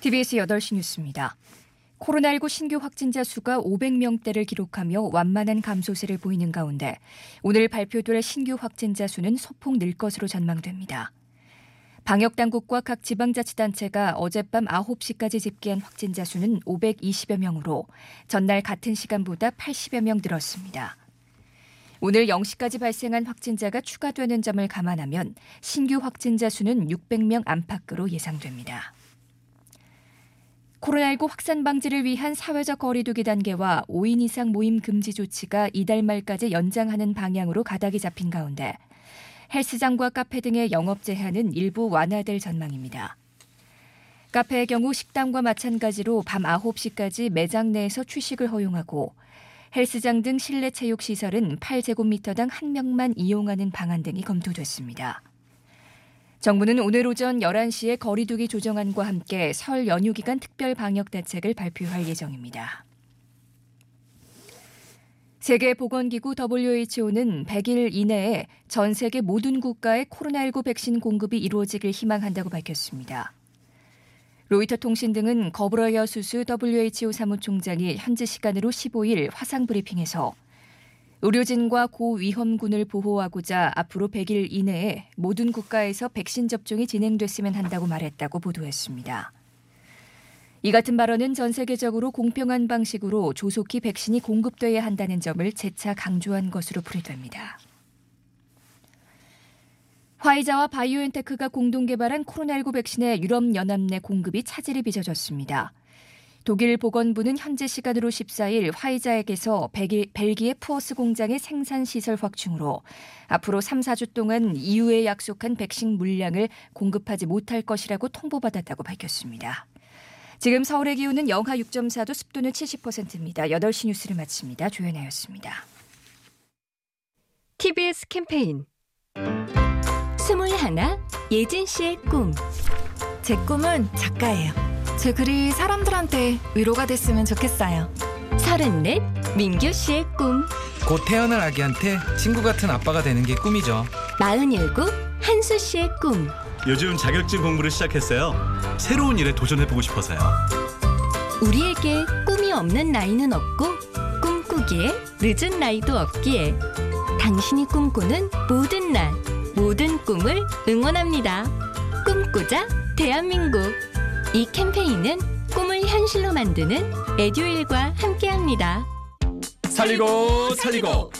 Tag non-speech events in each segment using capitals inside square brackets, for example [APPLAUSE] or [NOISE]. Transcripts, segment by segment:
TBS 8시 뉴스입니다. 코로나19 신규 확진자 수가 500명대를 기록하며 완만한 감소세를 보이는 가운데 오늘 발표될 신규 확진자 수는 소폭 늘 것으로 전망됩니다. 방역당국과 각 지방자치단체가 어젯밤 9시까지 집계한 확진자 수는 520여 명으로 전날 같은 시간보다 80여 명 늘었습니다. 오늘 0시까지 발생한 확진자가 추가되는 점을 감안하면 신규 확진자 수는 600명 안팎으로 예상됩니다. 코로나19 확산 방지를 위한 사회적 거리두기 단계와 5인 이상 모임 금지 조치가 이달 말까지 연장하는 방향으로 가닥이 잡힌 가운데 헬스장과 카페 등의 영업 제한은 일부 완화될 전망입니다. 카페의 경우 식당과 마찬가지로 밤 9시까지 매장 내에서 취식을 허용하고 헬스장 등 실내 체육 시설은 8제곱미터당 1명만 이용하는 방안 등이 검토됐습니다. 정부는 오늘 오전 11시에 거리두기 조정안과 함께 설 연휴 기간 특별 방역 대책을 발표할 예정입니다. 세계보건기구 WHO는 100일 이내에 전 세계 모든 국가의 코로나19 백신 공급이 이루어지길 희망한다고 밝혔습니다. 로이터 통신 등은 거브러여 수수 WHO 사무총장이 현지 시간으로 15일 화상 브리핑에서 의료진과 고위험군을 보호하고자 앞으로 100일 이내에 모든 국가에서 백신 접종이 진행됐으면 한다고 말했다고 보도했습니다. 이 같은 발언은 전 세계적으로 공평한 방식으로 조속히 백신이 공급돼야 한다는 점을 재차 강조한 것으로 풀이됩니다. 화이자와 바이오엔테크가 공동 개발한 코로나19 백신의 유럽 연합 내 공급이 차질이 빚어졌습니다. 독일 보건부는 현재 시간으로 14일 화이자에게서 벨기에 푸어스 공장의 생산 시설 확충으로 앞으로 3, 4주 동안 EU에 약속한 백신 물량을 공급하지 못할 것이라고 통보받았다고 밝혔습니다. 지금 서울의 기온은 영하 6.4도 습도는 70%입니다. 8시 뉴스를 마칩니다. 조연아였습니다. TBS 캠페인 스물 하나 예진 씨의 꿈. 제 꿈은 작가예요. 제 글이 사람들한테 위로가 됐으면 좋겠어요. 서른넷 민규 씨의 꿈. 곧 태어날 아기한테 친구 같은 아빠가 되는 게 꿈이죠. 마흔일곱 한수 씨의 꿈. 요즘 자격증 공부를 시작했어요. 새로운 일에 도전해보고 싶어서요. 우리에게 꿈이 없는 나이는 없고 꿈꾸기에 늦은 나이도 없기에 당신이 꿈꾸는 모든 날 모든 꿈을 응원합니다. 꿈꾸자 대한민국. 이 캠페인은 꿈을 현실로 만드는 에듀윌과 함께합니다. 살리고 살리고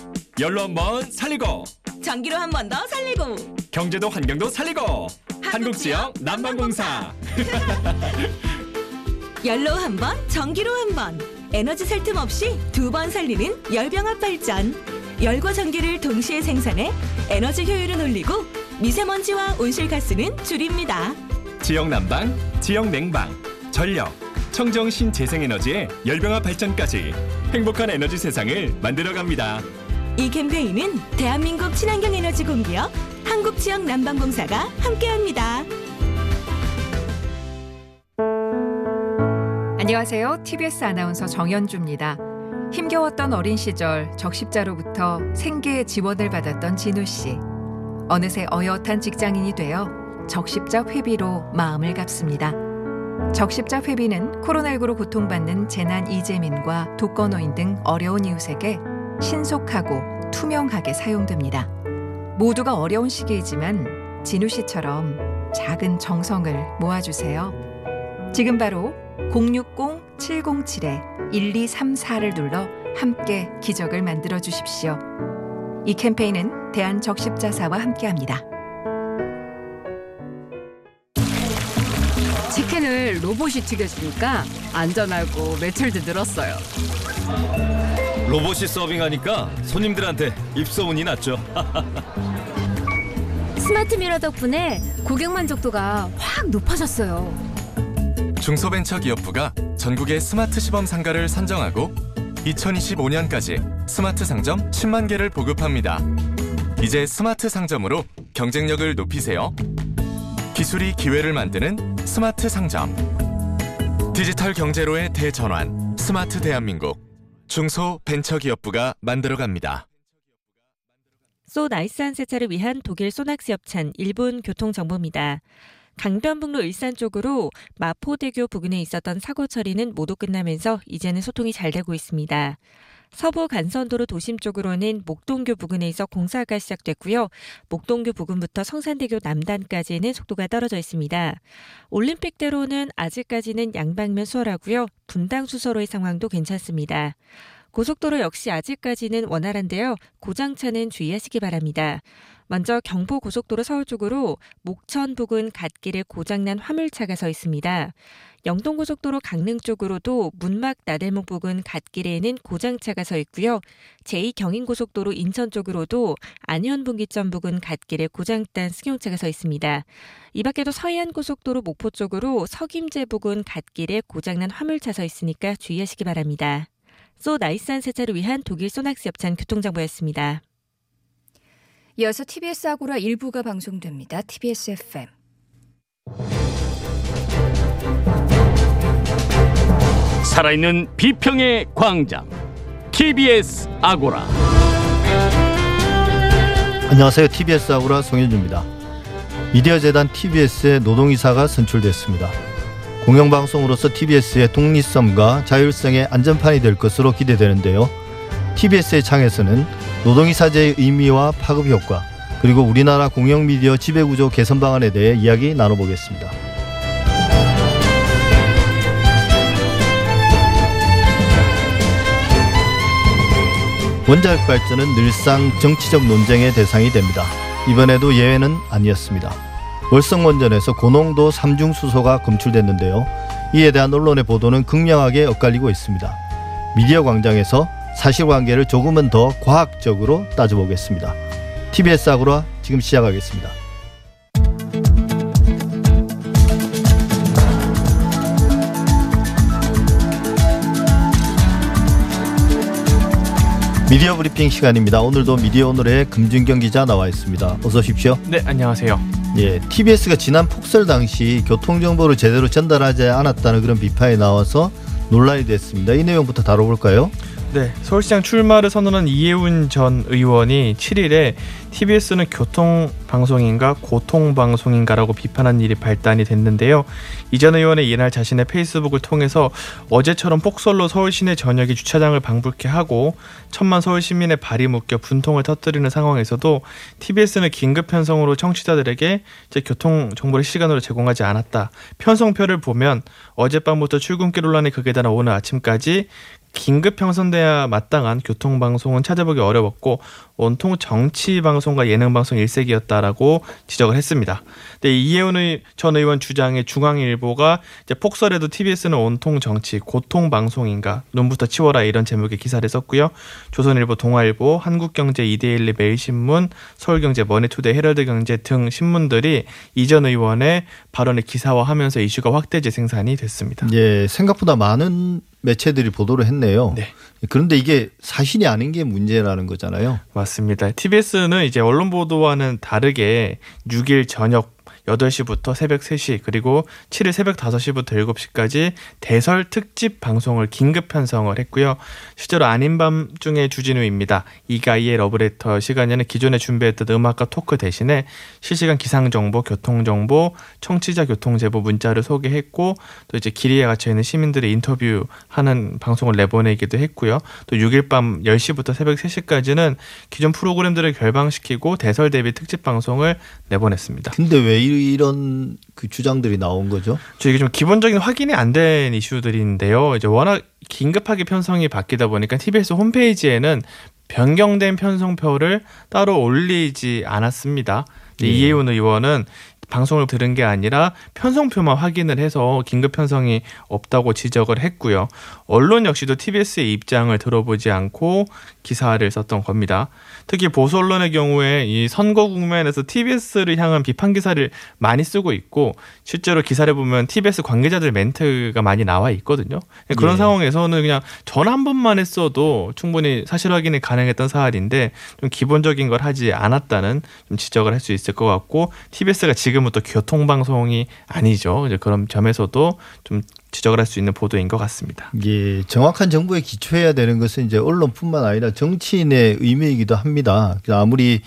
열로 한 번 살리고 전기로 한 번 더 살리고 경제도 환경도 살리고 한국지역 난방공사 [LAUGHS] 열로 한 번, 전기로 한 번. 에너지 살 틈 없이 두 번 살리는 열병합 발전. 열과 전기를 동시에 생산해 에너지 효율은 올리고 미세먼지와 온실가스는 줄입니다. 지역 난방, 지역 냉방, 전력, 청정 신재생에너지의 열병합 발전까지 행복한 에너지 세상을 만들어갑니다. 이 캠페인은 대한민국 친환경 에너지 공기업 한국지역 난방공사가 함께합니다. 안녕하세요. TBS 아나운서 정연주입니다. 힘겨웠던 어린 시절 적십자로부터 생계의 지원을 받았던 진우 씨. 어느새 어엿한 직장인이 되어 적십자 회비로 마음을 갚습니다. 적십자 회비는 코로나19로 고통받는 재난 이재민과 독거노인 등 어려운 이웃에게 신속하고 투명하게 사용됩니다. 모두가 어려운 시기이지만 진우 씨처럼 작은 정성을 모아주세요. 지금 바로 060-707-1234를 눌러 함께 기적을 만들어 주십시오. 이 캠페인은 대한적십자사와 함께합니다. 치킨을 로봇이 튀겨주니까 안전하고 매출도 늘었어요. 로봇이 서빙하니까 손님들한테 입소문이 났죠. [LAUGHS] smart mirror 덕분에 고객 만족도가 확 높아졌어요. 중소벤처기업부가 전국의 스마트 시범 상가를 선정하고 2025년까지 스마트 상점 10만 개를 보급합니다. 이제 스마트 상점으로 경쟁력을 높이세요. 기술이 기회를 만드는 스마트 상점. 디지털 경제로의 대전환 스마트 대한민국 중소 벤처기업부가 만들어갑니다. so nice한 세차를 위한 독일 소낙스 협찬 1분 교통정보입니다. 강변북로 일산 쪽으로 마포대교 부근에 있었던 사고 처리는 모두 끝나면서 이제는 소통이 잘 되고 있습니다. 서부 간선도로 도심 쪽으로는 목동교 부근에서 공사가 시작됐고요. 목동교 부근부터 성산대교 남단까지는 속도가 떨어져 있습니다. 올림픽대로는 아직까지는 양방면 수월하고요. 분당 수서로의 상황도 괜찮습니다. 고속도로 역시 아직까지는 원활한데요. 고장차는 주의하시기 바랍니다. 먼저 경부고속도로 서울 쪽으로 목천 부근 갓길에 고장난 화물차가 서 있습니다. 영동고속도로 강릉 쪽으로도 문막 나들목 부근 갓길에는 고장차가 서 있고요. 제2경인고속도로 인천 쪽으로도 안현분기점 부근 갓길에 고장단 승용차가 서 있습니다. 이 밖에도 서해안고속도로 목포 쪽으로 석임제 부근 갓길에 고장난 화물차 서 있으니까 주의하시기 바랍니다. 소 나이스한 세차를 위한 독일 소낙스 협찬 교통정보였습니다. 이어서 TBS 아고라 일부가 방송됩니다. TBS FM. 살아있는 비평의 광장 TBS 아고라 안녕하세요. TBS 아고라 송현주입니다. 미디어 재단 TBS의 노동이사가 선출됐습니다. 공영방송으로서 TBS의 독립성과 자율성의 안전판이 될 것으로 기대되는데요. TBS의 창에서는 노동이 사제의 의미와 파급 효과 그리고 우리나라 공영 미디어 지배 구조 개선 방안에 대해 이야기 나눠보겠습니다. 원자력 발전은 늘상 정치적 논쟁의 대상이 됩니다. 이번에도 예외는 아니었습니다. 월성 원전에서 고농도 삼중 수소가 검출됐는데요. 이에 대한 언론의 보도는 극명하게 엇갈리고 있습니다. 미디어 광장에서 사실관계를 조금은 더 과학적으로 따져보겠습니다. TBS 아고라 지금 시작하겠습니다. 미디어 브리핑 시간입니다. 오늘도 미디어 오늘의 금준경 기자 나와 있습니다. 어서 오십시오. 네, 안녕하세요. 예, TBS가 지난 폭설 당시 교통 정보를 제대로 전달하지 않았다는 그런 비판이 나와서 논란이 됐습니다. 이 내용부터 다뤄볼까요? 네, 서울시장 출마를 선언한 이해운 전 의원이 7일에 TBS는 교통 방송인가 고통 방송인가라고 비판한 일이 발단이 됐는데요. 이 전 의원은 이날 자신의 페이스북을 통해서 어제처럼 폭설로 서울 시내 전역이 주차장을 방불케 하고 천만 서울 시민의 발이 묶여 분통을 터뜨리는 상황에서도 TBS는 긴급 편성으로 청취자들에게 이제 교통 정보를 시간으로 제공하지 않았다. 편성표를 보면 어젯밤부터 출근길 논란이 극에 달한 오늘 아침까지 긴급 형성돼야 마땅한 교통방송은 찾아보기 어려웠고 온통 정치 방송과 예능 방송 일색이었다라고 지적을 했습니다. 네, 이혜원 전 의원 주장에 중앙일보가 이제 폭설에도 TBS는 온통 정치 고통 방송인가 눈부터 치워라 이런 제목의 기사를 썼고요. 조선일보, 동아일보, 한국경제, 이데일리, 매일신문, 서울경제, 머니투데이, 헤럴드경제 등 신문들이 이전 의원의 발언을 기사화하면서 이슈가 확대 재생산이 됐습니다. 예, 생각보다 많은 매체들이 보도를 했네요. 네. 그런데 이게 사실이 아닌 게 문제라는 거잖아요. 맞습니다. TBS는 이제 언론 보도와는 다르게 6일 저녁 8시부터 새벽 3시 그리고 7일 새벽 5시부터 7시까지 대설 특집 방송을 긴급 편성을 했고요. 실제로 아닌 밤중에 주진우입니다. 이가이의 러브레터 시간에는 기존에 준비했던 음악과 토크 대신에 실시간 기상 정보, 교통 정보, 청취자 교통 제보 문자를 소개했고 또 이제 길이에 갇혀 있는 시민들의 인터뷰하는 방송을 내보내기도 했고요. 또 6일 밤 10시부터 새벽 3시까지는 기존 프로그램들을 결방시키고 대설 대비 특집 방송을 내보냈습니다. 근데 왜 이런 그 주장들이 나온 거죠? 저 이게 좀 기본적인 확인이 안 된 이슈들인데요. 이제 워낙 긴급하게 편성이 바뀌다 보니까 TBS 홈페이지에는 변경된 편성표를 따로 올리지 않았습니다. 네. 이혜훈 의원은 방송을 들은 게 아니라 편성표만 확인을 해서 긴급 편성이 없다고 지적을 했고요. 언론 역시도 TBS의 입장을 들어보지 않고 기사를 썼던 겁니다. 특히 보수 언론의 경우에 이 선거 국면에서 TBS를 향한 비판 기사를 많이 쓰고 있고 실제로 기사를 보면 TBS 관계자들 멘트가 많이 나와 있거든요. 그런 예. 상황에서는 그냥 전화 한 번만 했어도 충분히 사실 확인이 가능했던 사안인데 좀 기본적인 걸 하지 않았다는 좀 지적을 할 수 있을 것 같고 TBS가 지금 부터 교통방송이 아니죠. 이제 그런 점에서도 좀 지적을 할 수 있는 보도인 것 같습니다. 예, 정확한 정보에 기초해야 되는 것은 이제 언론뿐만 아니라 정치인의 의미이기도 합니다. 아무리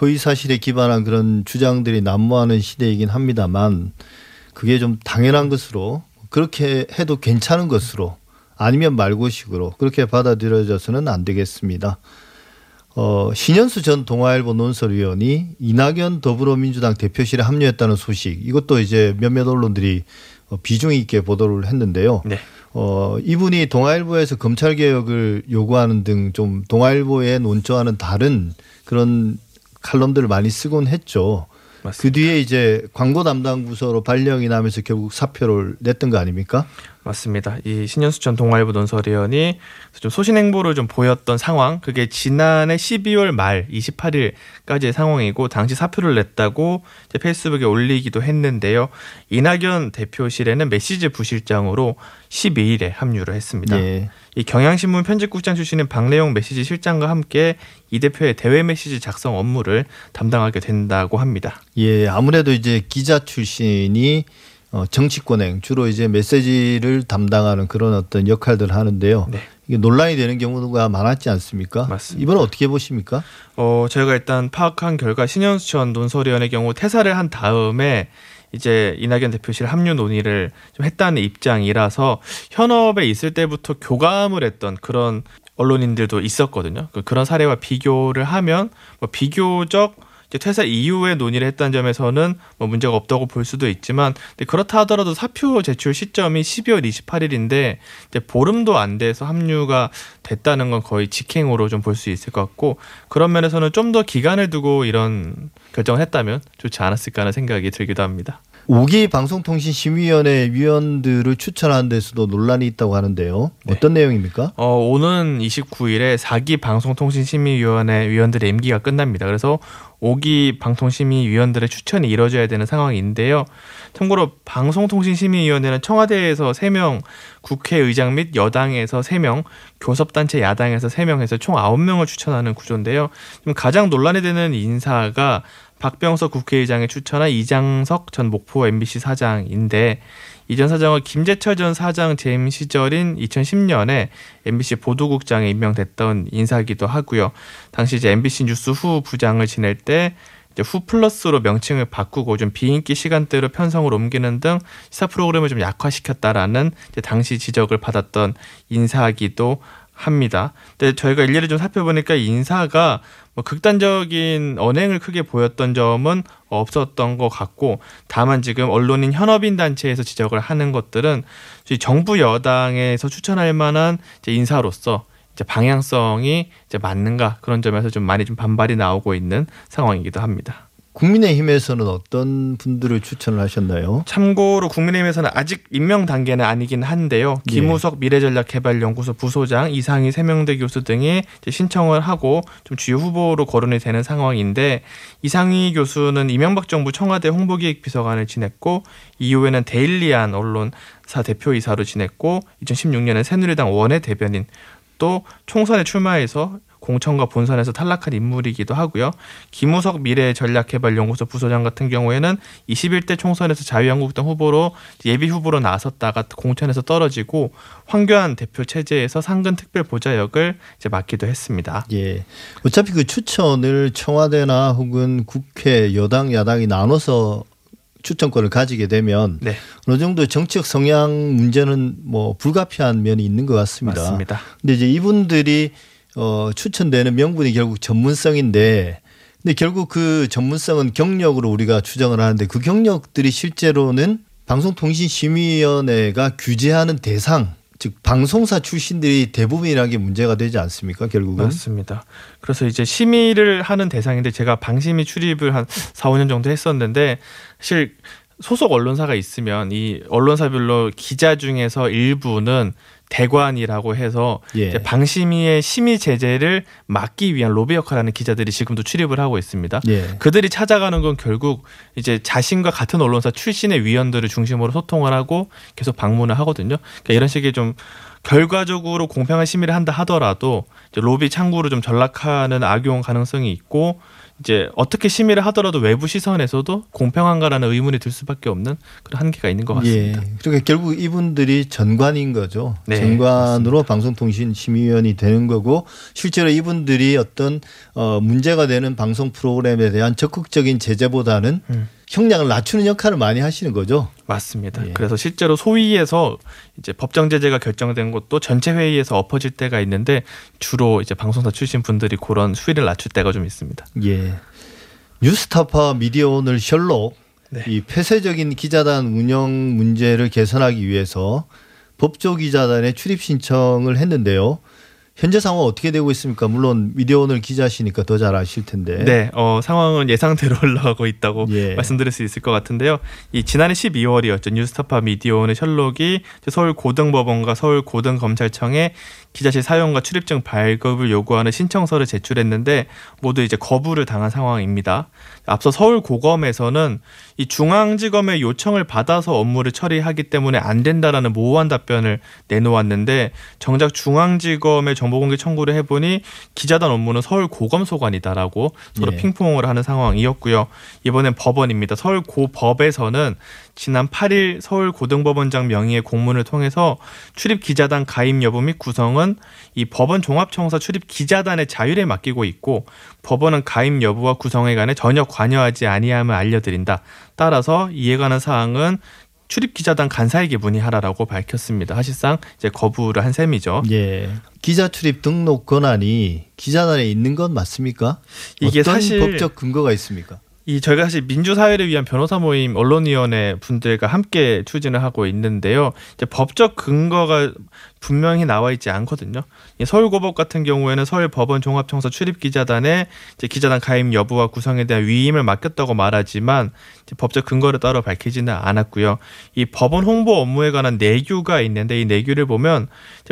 허위 사실에 기반한 그런 주장들이 난무하는 시대이긴 합니다만 그게 좀 당연한 것으로 그렇게 해도 괜찮은 것으로 아니면 말고식으로 그렇게 받아들여져서는 안 되겠습니다. 어, 신현수 전 동아일보 논설위원이 이낙연 더불어민주당 대표실에 합류했다는 소식 이것도 이제 몇몇 언론들이 어, 비중 있게 보도를 했는데요. 네. 어, 이분이 동아일보에서 검찰 개혁을 요구하는 등 좀 동아일보의 논조와는 다른 그런 칼럼들을 많이 쓰곤 했죠. 맞습니다. 그 뒤에 이제 광고 담당 부서로 발령이 나면서 결국 사표를 냈던 거 아닙니까? 맞습니다. 이 신현수 전 동아일보 논설위원이 좀 소신 행보를 좀 보였던 상황, 그게 지난해 12월 말 28일까지의 상황이고 당시 사표를 냈다고 페이스북에 올리기도 했는데요. 이낙연 대표실에는 메시지 부실장으로 12일에 합류를 했습니다. 예. 이 경향신문 편집국장 출신인 박래용 메시지 실장과 함께 이 대표의 대외 메시지 작성 업무를 담당하게 된다고 합니다. 예, 아무래도 이제 기자 출신이 어, 정치권행 주로 이제 메시지를 담당하는 그런 어떤 역할들을 하는데요. 네. 이게 논란이 되는 경우가 많았지 않습니까? 맞습니다. 이번은 어떻게 보십니까? 어, 저희가 일단 파악한 결과 신현수 전 논설위원의 경우 퇴사를 한 다음에 이제 이낙연 대표실 합류 논의를 좀 했다는 입장이라서 현업에 있을 때부터 교감을 했던 그런 언론인들도 있었거든요. 그- 그런 사례와 비교를 하면 뭐 비교적 이제 퇴사 이후에 논의를 했다는 점에서는 뭐 문제가 없다고 볼 수도 있지만 그렇다 하더라도 사표 제출 시점이 12월 28일인데 이제 보름도 안 돼서 합류가 됐다는 건 거의 직행으로 좀 볼 수 있을 것 같고 그런 면에서는 좀 더 기간을 두고 이런 결정을 했다면 좋지 않았을까 하는 생각이 들기도 합니다. 오기 방송통신심의위원회 위원들을 추천하는 데서도 논란이 있다고 하는데요. 네. 어떤 내용입니까? 어, 오는 29일에 4기 방송통신심의위원회 위원들의 임기가 끝납니다. 그래서 5기 방통심의위원들의 추천이 이뤄져야 되는 상황인데요. 참고로 방송통신심의위원회는 청와대에서 3명, 국회의장 및 여당에서 3명, 교섭단체 야당에서 3명 해서 총 9명을 추천하는 구조인데요. 지금 가장 논란이 되는 인사가 박병석 국회의장의 추천한 이장석 전 목포 MBC 사장인데 이전 사장은 김재철 전 사장 재임 시절인 2010년에 MBC 보도국장에 임명됐던 인사이기도 하고요. 당시 이제 MBC 뉴스 후 부장을 지낼 때 이제 후 플러스로 명칭을 바꾸고 좀 비인기 시간대로 편성을 옮기는 등 시사 프로그램을 좀 약화시켰다라는 이제 당시 지적을 받았던 인사기도 합니다. 근데 저희가 일일이 좀 살펴보니까 이 인사가 뭐 극단적인 언행을 크게 보였던 점은 없었던 것 같고 다만 지금 언론인 현업인 단체에서 지적을 하는 것들은 이 정부 여당에서 추천할 만한 인사로서 이제 방향성이 이제 맞는가 그런 점에서 좀 많이 좀 반발이 나오고 있는 상황이기도 합니다. 국민의힘에서는 어떤 분들을 추천을 하셨나요? 참고로 국민의힘에서는 아직 임명 단계는 아니긴 한데요. 예. 김우석 미래전략개발연구소 부소장, 이상희 세명대 교수 등이 신청을 하고 좀 주요 후보로 거론이 되는 상황인데 이상희 교수는 이명박 정부 청와대 홍보기획비서관을 지냈고 이후에는 데일리안 언론사 대표이사로 지냈고 2016년에 새누리당 원외 대변인 또 총선에 출마해서 공천과 본선에서 탈락한 인물이기도 하고요. 김우석 미래 전략개발연구소 부소장 같은 경우에는 21대 총선에서 자유한국당 후보로 예비 후보로 나섰다가 공천에서 떨어지고 황교안 대표 체제에서 상근 특별 보좌역을 이제 맡기도 했습니다. 예. 어차피 그 추천을 청와대나 혹은 국회 여당 야당이 나눠서 추천권을 가지게 되면 네. 어느 정도 정치적 성향 문제는 뭐 불가피한 면이 있는 것 같습니다. 맞습니다. 근데 이제 이분들이 어 추천되는 명분이 결국 전문성인데 근데 결국 그 전문성은 경력으로 우리가 추정을 하는데 그 경력들이 실제로는 방송통신심의위원회가 규제하는 대상 즉 방송사 출신들이 대부분이라는 게 문제가 되지 않습니까 결국은 맞습니다. 그래서 이제 심의를 하는 대상인데 제가 방심위 출입을 한 4, 5년 정도 했었는데 사실 소속 언론사가 있으면 이 언론사별로 기자 중에서 일부는 대관이라고 해서 예. 이제 방심위의 심의 제재를 막기 위한 로비 역할을 하는 기자들이 지금도 출입을 하고 있습니다. 예. 그들이 찾아가는 건 결국 이제 자신과 같은 언론사 출신의 위원들을 중심으로 소통을 하고 계속 방문을 하거든요. 그러니까 이런 식의 좀 결과적으로 공평한 심의를 한다 하더라도 로비 창구로 좀 전락하는 악용 가능성이 있고 이제 어떻게 심의를 하더라도 외부 시선에서도 공평한가라는 의문이 들 수밖에 없는 그런 한계가 있는 것 같습니다. 예. 그러니까 결국 이분들이 전관인 거죠. 네, 전관으로 방송통신심의위원이 되는 거고 실제로 이분들이 어떤 어 문제가 되는 방송 프로그램에 대한 적극적인 제재보다는 음. 형량을 낮추는 역할을 많이 하시는 거죠. 맞습니다. 그래서 실제로 소위에서 이제 법정 제재가 결정된 것도 전체 회의에서 엎어질 때가 있는데 주로 이제 방송사 출신 분들이 그런 수위를 낮출 때가 좀 있습니다. 예. 뉴스타파 미디어 오늘 셜록 네. 이 폐쇄적인 기자단 운영 문제를 개선하기 위해서 법조 기자단에 출입 신청을 했는데요. 현재 상황 어떻게 되고 있습니까? 물론 미디어 오늘 기자시니까 더 잘 아실 텐데. 네, 어, 상황은 예상대로 [LAUGHS] 흘러가고 있다고 예. 말씀드릴 수 있을 것 같은데요. 이 지난해 12월이었죠. 뉴스타파 미디어오늘 셜록이 서울 고등법원과 서울 고등검찰청에 기자실 사용과 출입증 발급을 요구하는 신청서를 제출했는데 모두 이제 거부를 당한 상황입니다. 앞서 서울 고검에서는 이 중앙지검의 요청을 받아서 업무를 처리하기 때문에 안 된다라는 모호한 답변을 내놓았는데 정작 중앙지검에 정보공개 청구를 해보니 기자단 업무는 서울 고검 소관이다라고 서로 예. 핑퐁을 하는 상황이었고요. 이번엔 법원입니다. 서울 고법에서는 지난 8일 서울 고등법원장 명의의 공문을 통해서 출입 기자단 가입 여부 및 구성은 이 법원 종합청사 출입 기자단의 자율에 맡기고 있고 법원은 가입 여부와 구성에 관해 전혀 관여하지 아니함을 알려드린다. 따라서 이에 관한 사항은 출입 기자단 간사에게 문의하라라고 밝혔습니다. 사실상 이제 거부를 한 셈이죠. 예. 기자 출입 등록 권한이 기자단에 있는 건 맞습니까? 이게 사실 법적 근거가 있습니까? 이 저희가 사실 민주사회를 위한 변호사 모임 언론위원회 분들과 함께 추진을 하고 있는데요. 이제 법적 근거가 분명히 나와 있지 않거든요. 이 서울고법 같은 경우에는 서울법원 종합청사 출입기자단에 기자단 가입 여부와 구성에 대한 위임을 맡겼다고 말하지만 법적 근거를 따로 밝히지는 않았고요. 이 법원 홍보 업무에 관한 내규가 있는데 이 내규를 보면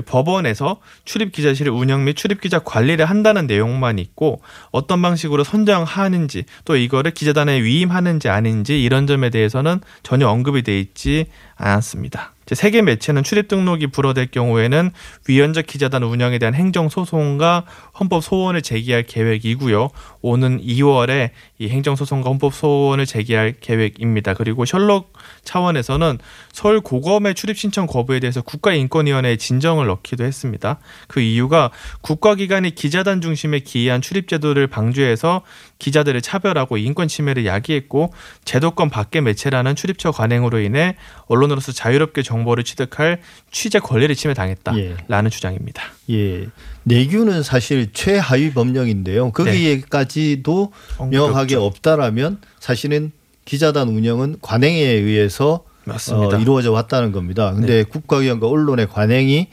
법원에서 출입 기자실을 운영 및 출입 기자 관리를 한다는 내용만 있고 어떤 방식으로 선정하는지 또 이거를 기자단에 위임하는지 아닌지 이런 점에 대해서는 전혀 언급이 돼 있지 않았습니다. 세계 매체는 출입 등록이 불어될 경우에는 위헌적 기자단 운영에 대한 행정 소송과 헌법 소원을 제기할 계획이고요. 오는 2월에 이 행정 소송과 헌법 소원을 제기할 계획입니다. 그리고 셜록 차원에서는 서울 고검의 출입 신청 거부에 대해서 국가인권위원회에 진정을 넣기도 했습니다. 그 이유가 국가기관이 기자단 중심의 기이한 출입 제도를 방조해서 기자들을 차별하고 인권 침해를 야기했고 제도권 밖의 매체라는 출입처 관행으로 인해 언론으로서 자유롭게 정보를 취득할 취재 권리를 침해당했다라는 주장입니다. 예. 내규는 사실 최하위 법령인데요. 거기에까지도 명확하게 없다라면 사실은 기자단 운영은 관행에 의해서 맞습니다. 어, 이루어져 왔다는 겁니다. 근데 국가기관과 언론의 관행이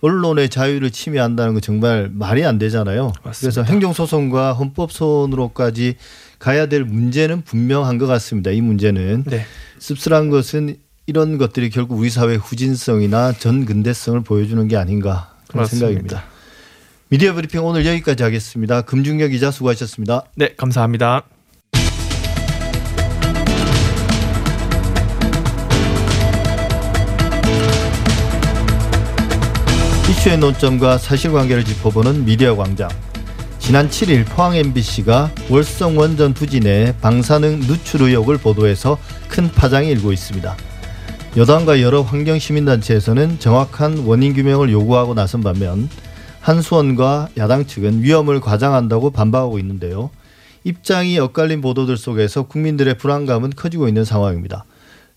언론의 자유를 침해한다는 건 정말 말이 안 되잖아요. 그래서 행정소송과 헌법소원으로까지 가야 될 문제는 분명한 것 같습니다. 이 문제는 네. 씁쓸한 것은 이런 것들이 결국 우리 사회 후진성이나 전근대성을 보여주는 게 아닌가 그런 맞습니다. 생각입니다. 미디어 브리핑 오늘 여기까지 하겠습니다. 금중혁 기자 수고하셨습니다. 네, 감사합니다. 이슈의 논점과 사실관계를 짚어보는 미디어 광장. 지난 7일 포항 MBC가 월성 원전 부지 내 방사능 누출 의혹을 보도해서 큰 파장이 일고 있습니다. 여당과 여러 환경 시민단체에서는 정확한 원인 규명을 요구하고 나선 반면 한수원과 야당 측은 위험을 과장한다고 반박하고 있는데요. 입장이 엇갈린 보도들 속에서 국민들의 불안감은 커지고 있는 상황입니다.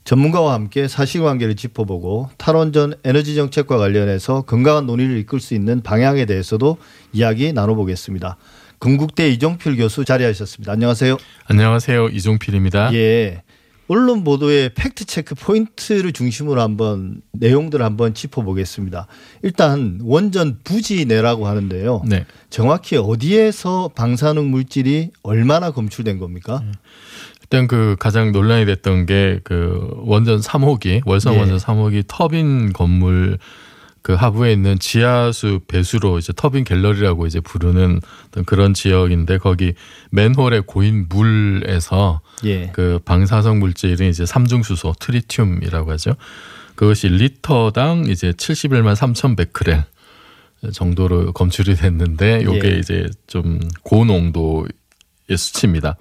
전문가와 함께 사실관계를 짚어보고 탈원전 에너지 정책과 관련해서 건강한 논의를 이끌 수 있는 방향에 대해서도 이야기 나눠보겠습니다. 건국대 이종필 교수 자리하셨습니다. 안녕하세요. 안녕하세요. 이종필입니다. 예. 언론 보도의 fact check 포인트를 중심으로 한번 내용들을 한번 짚어보겠습니다. 일단 원전 부지 내라고 하는데요. 네. 정확히 어디에서 방사능 물질이 얼마나 검출된 겁니까? 일단 그 가장 논란이 됐던 게 그 원전 3호기 월성 예. 원전 3호기 터빈 건물 그 하부에 있는 지하수 배수로 이제 터빈 갤러리라고 이제 부르는 어떤 그런 지역인데 거기 맨홀에 고인 물에서 예. 그 방사성 물질은 이제 삼중수소 트리튬이라고 하죠. 그것이 리터당 이제 71만 3,100g 정도로 검출이 됐는데 요게 예. 이제 좀 고농도 수치입니다.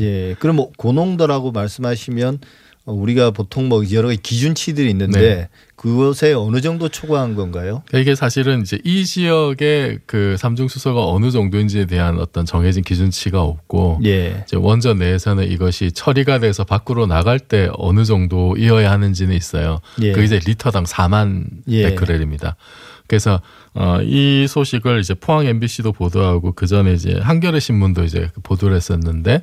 예. 그럼 뭐 고농도라고 말씀하시면 어, 우리가 보통 뭐 여러 가지 기준치들이 있는데 네. 그것에 어느 정도 초과한 건가요? 이게 사실은 이제 이 지역의 그 삼중 수소가 어느 정도인지에 대한 어떤 정해진 기준치가 없고 예. 이제 원전 내에서는 이것이 처리가 돼서 밖으로 나갈 때 어느 정도이어야 하는지는 있어요. 예. 그 이제 리터당 4만 예. 베크렐입니다. 그래서 어, 이 소식을 이제 포항 MBC도 보도하고 그 전에 이제 한겨레 신문도 이제 보도를 했었는데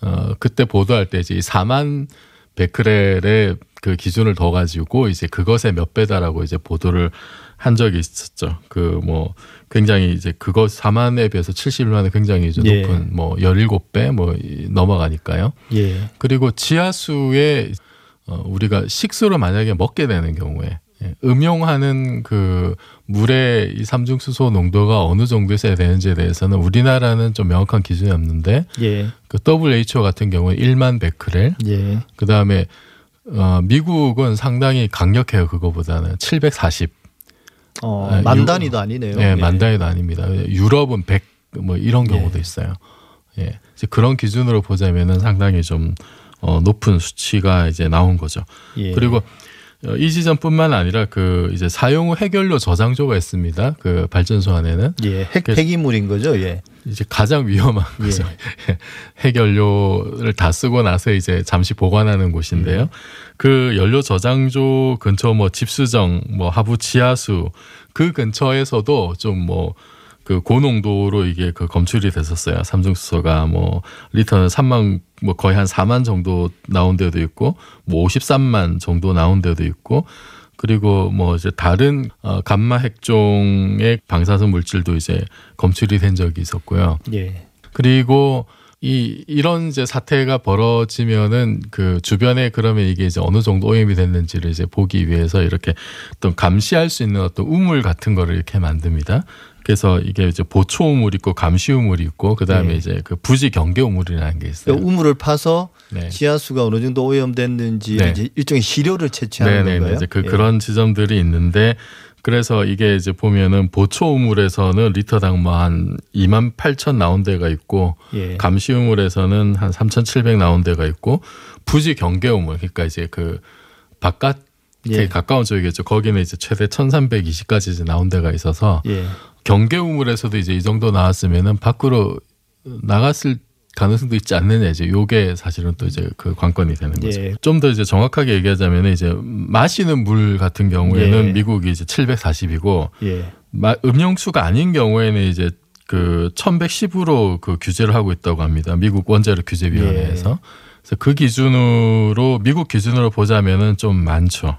어, 그때 보도할 때 이제 4만 베크렐의 그 기준을 더 가지고 이제 그것의 몇 배다라고 이제 보도를 한 적이 있었죠. 그 뭐 굉장히 이제 그것 4만에 비해서 71만은 굉장히 이제 예. 높은 뭐 17배 뭐 넘어가니까요. 예. 그리고 지하수에 어 우리가 식수를 만약에 먹게 되는 경우에 예, 음용하는 그 물의 이 삼중수소 농도가 어느 정도 있어야 되는지에 대해서는 우리나라는 좀 명확한 기준이 없는데 예. 그 WHO 같은 경우에 1만 베크렐 예. 그다음에 어 미국은 상당히 강력해요 그거보다는 740 어, 아, 만 유- 단위도 아니네요. 네, 예. 만 단위도 아닙니다. 유럽은 100 뭐 이런 경우도 있어요. 예. 이제 그런 기준으로 보자면은 상당히 좀 어, 높은 수치가 이제 나온 거죠. 예. 그리고 어, 이 지점뿐만 아니라 그 이제 사용 후 해결료 저장소가 있습니다. 그 발전소 안에는 예. 핵 폐기물인 거죠. 예. 이제 가장 위험한 거죠. 해결료를 다 쓰고 나서 이제 잠시 보관하는 곳인데요. 음. 그 연료 저장소 근처 뭐 집수정, 뭐 하부 지하수 그 근처에서도 좀뭐 그 고농도로 이게 그 검출이 됐었어요. 삼중수소가 뭐 리터는 3만 뭐 거의 한 4만 정도 나온 데도 있고 뭐 53만 정도 나온 데도 있고 그리고 뭐 이제 다른 어 감마 핵종의 방사선 물질도 이제 검출이 된 적이 있었고요. 예. 그리고 이 이런 이제 사태가 벌어지면은 그 주변에 그러면 이게 이제 어느 정도 오염이 됐는지를 이제 보기 위해서 이렇게 어떤 감시할 수 있는 어떤 우물 같은 거를 이렇게 만듭니다. 그래서 이게 이제 보초 우물 있고 감시 우물이 있고 그다음에 네. 이제 그 부지 경계 우물이라는 게 있어요. 그러니까 우물을 파서 네. 지하수가 어느 정도 오염됐는지 네. 이제 일종의 시료를 채취하는 네네 건가요? 이제 그 예. 그런 지점들이 있는데 그래서 이게 이제 보면은 보초 우물에서는 리터당 뭐 한 2만 8천 나온 데가 있고 예. 감시 우물에서는 한 3,700 나온 데가 있고 부지 경계 우물 그러니까 이제 그 바깥에 예. 가까운 쪽이겠죠. 거기는 이제 최대 1,320까지 이제 나온 데가 있어서 예. 경계 우물에서도 이제 이 정도 나왔으면은 밖으로 나갔을 가능성도 있지 않느냐 이제 요게 사실은 또 이제 그 관건이 되는 거죠. 예. 좀더 이제 정확하게 얘기하자면 이제 마시는 물 같은 경우에는 예. 미국이 이제 740이고 예. 마- 음용수가 아닌 경우에는 이제 그 1110으로 그 규제를 하고 있다고 합니다. 미국 원자력 규제 위원회에서. 그래서 그 기준으로 미국 기준으로 보자면은 좀 많죠.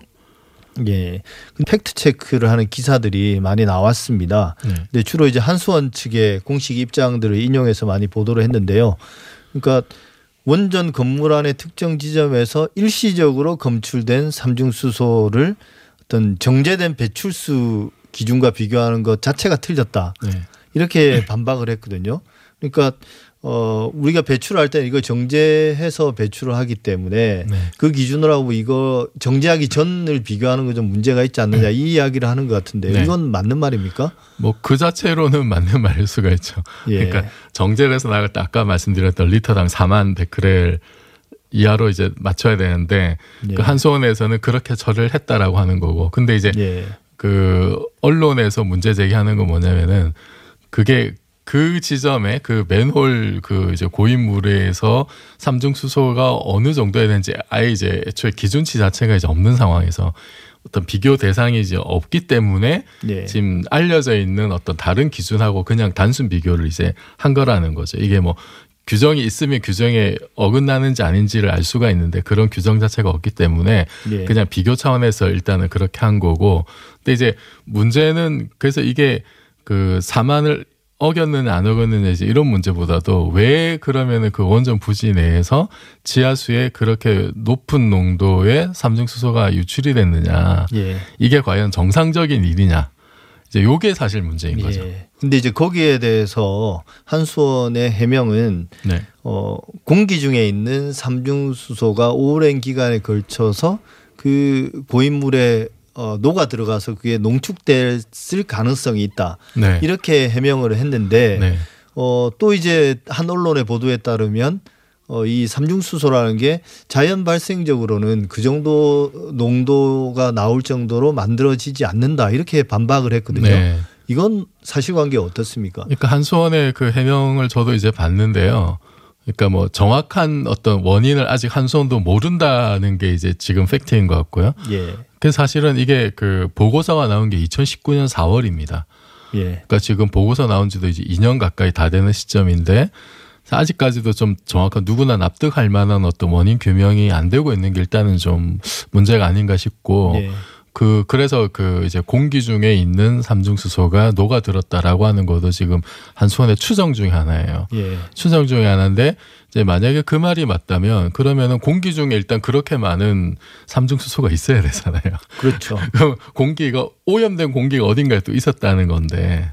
예. 팩트 체크를 하는 기사들이 많이 나왔습니다. 네. 근데 주로 이제 한수원 측의 공식 입장들을 인용해서 많이 보도를 했는데요. 그러니까 원전 건물 안의 특정 지점에서 일시적으로 검출된 삼중수소를 어떤 정제된 배출수 기준과 비교하는 것 자체가 틀렸다. 네. 이렇게 반박을 했거든요. 그러니까 어 우리가 배출할 때는 이거 정제해서 배출을 하기 때문에 네. 그 기준으로 하고 이거 정제하기 전을 비교하는 거 좀 문제가 있지 않느냐 이 이야기를 하는 것 같은데 네. 이건 맞는 말입니까? 뭐 그 자체로는 [LAUGHS] 맞는 말일 수가 있죠. 예. 그러니까 정제를 해서 나갈 때 아까 말씀드렸던 리터당 4만 베크렐 이하로 이제 맞춰야 되는데 예. 그 한수원에서는 그렇게 절을 했다라고 하는 거고. 근데 이제 예. 그 언론에서 문제 제기하는 건 뭐냐면은 그게 그 지점에 그 맨홀 그 이제 고인물에서 삼중 수소가 어느 정도야 되는지 아예 이제 애초에 기준치 자체가 이제 없는 상황에서 어떤 비교 대상이 이제 없기 때문에 예. 지금 알려져 있는 어떤 다른 기준하고 그냥 단순 비교를 이제 한 거라는 거죠. 이게 뭐 규정이 있으면 규정에 어긋나는지 아닌지를 알 수가 있는데 그런 규정 자체가 없기 때문에 예. 그냥 비교 차원에서 일단은 그렇게 한 거고. 근데 이제 문제는 그래서 이게 그 4만을 어겼느냐 안 어겼느냐 이제 이런 문제보다도 왜 그러면은 그 원전 부지 내에서 지하수에 그렇게 높은 농도의 삼중수소가 유출이 됐느냐 예. 이게 과연 정상적인 일이냐 이제 요게 사실 문제인 거죠. 예. 근데 이제 거기에 대해서 한수원의 해명은 네. 어, 공기 중에 있는 삼중수소가 오랜 기간에 걸쳐서 그 고인물에 어, 녹아 들어가서 그게 농축됐을 가능성이 있다. 네. 이렇게 해명을 했는데 네. 어, 또 이제 한 언론의 보도에 따르면 어, 이 삼중수소라는 게 자연 발생적으로는 그 정도 농도가 나올 정도로 만들어지지 않는다 이렇게 반박을 했거든요. 네. 이건 사실관계 어떻습니까? 그러니까 한수원의 그 해명을 저도 이제 봤는데요. 그러니까 뭐 정확한 어떤 원인을 아직 한수원도 모른다는 게 이제 지금 팩트인 것 같고요. 예. 그 사실은 이게 그 보고서가 나온 게 2019년 4월입니다. 예. 그러니까 지금 보고서 나온 지도 이제 2년 가까이 다 되는 시점인데 아직까지도 좀 정확한 누구나 납득할 만한 어떤 원인 규명이 안 되고 있는 게 일단은 좀 문제가 아닌가 싶고 예. 그 그래서 그 이제 공기 중에 있는 삼중수소가 녹아들었다라고 하는 것도 지금 한수원의 추정 중에 하나예요. 예. 추정 중에 하나인데 이제 만약에 그 말이 맞다면 그러면은 공기 중에 일단 그렇게 많은 삼중수소가 있어야 되잖아요. 그렇죠. [LAUGHS] 그럼 공기가 오염된 공기가 어딘가에 또 있었다는 건데.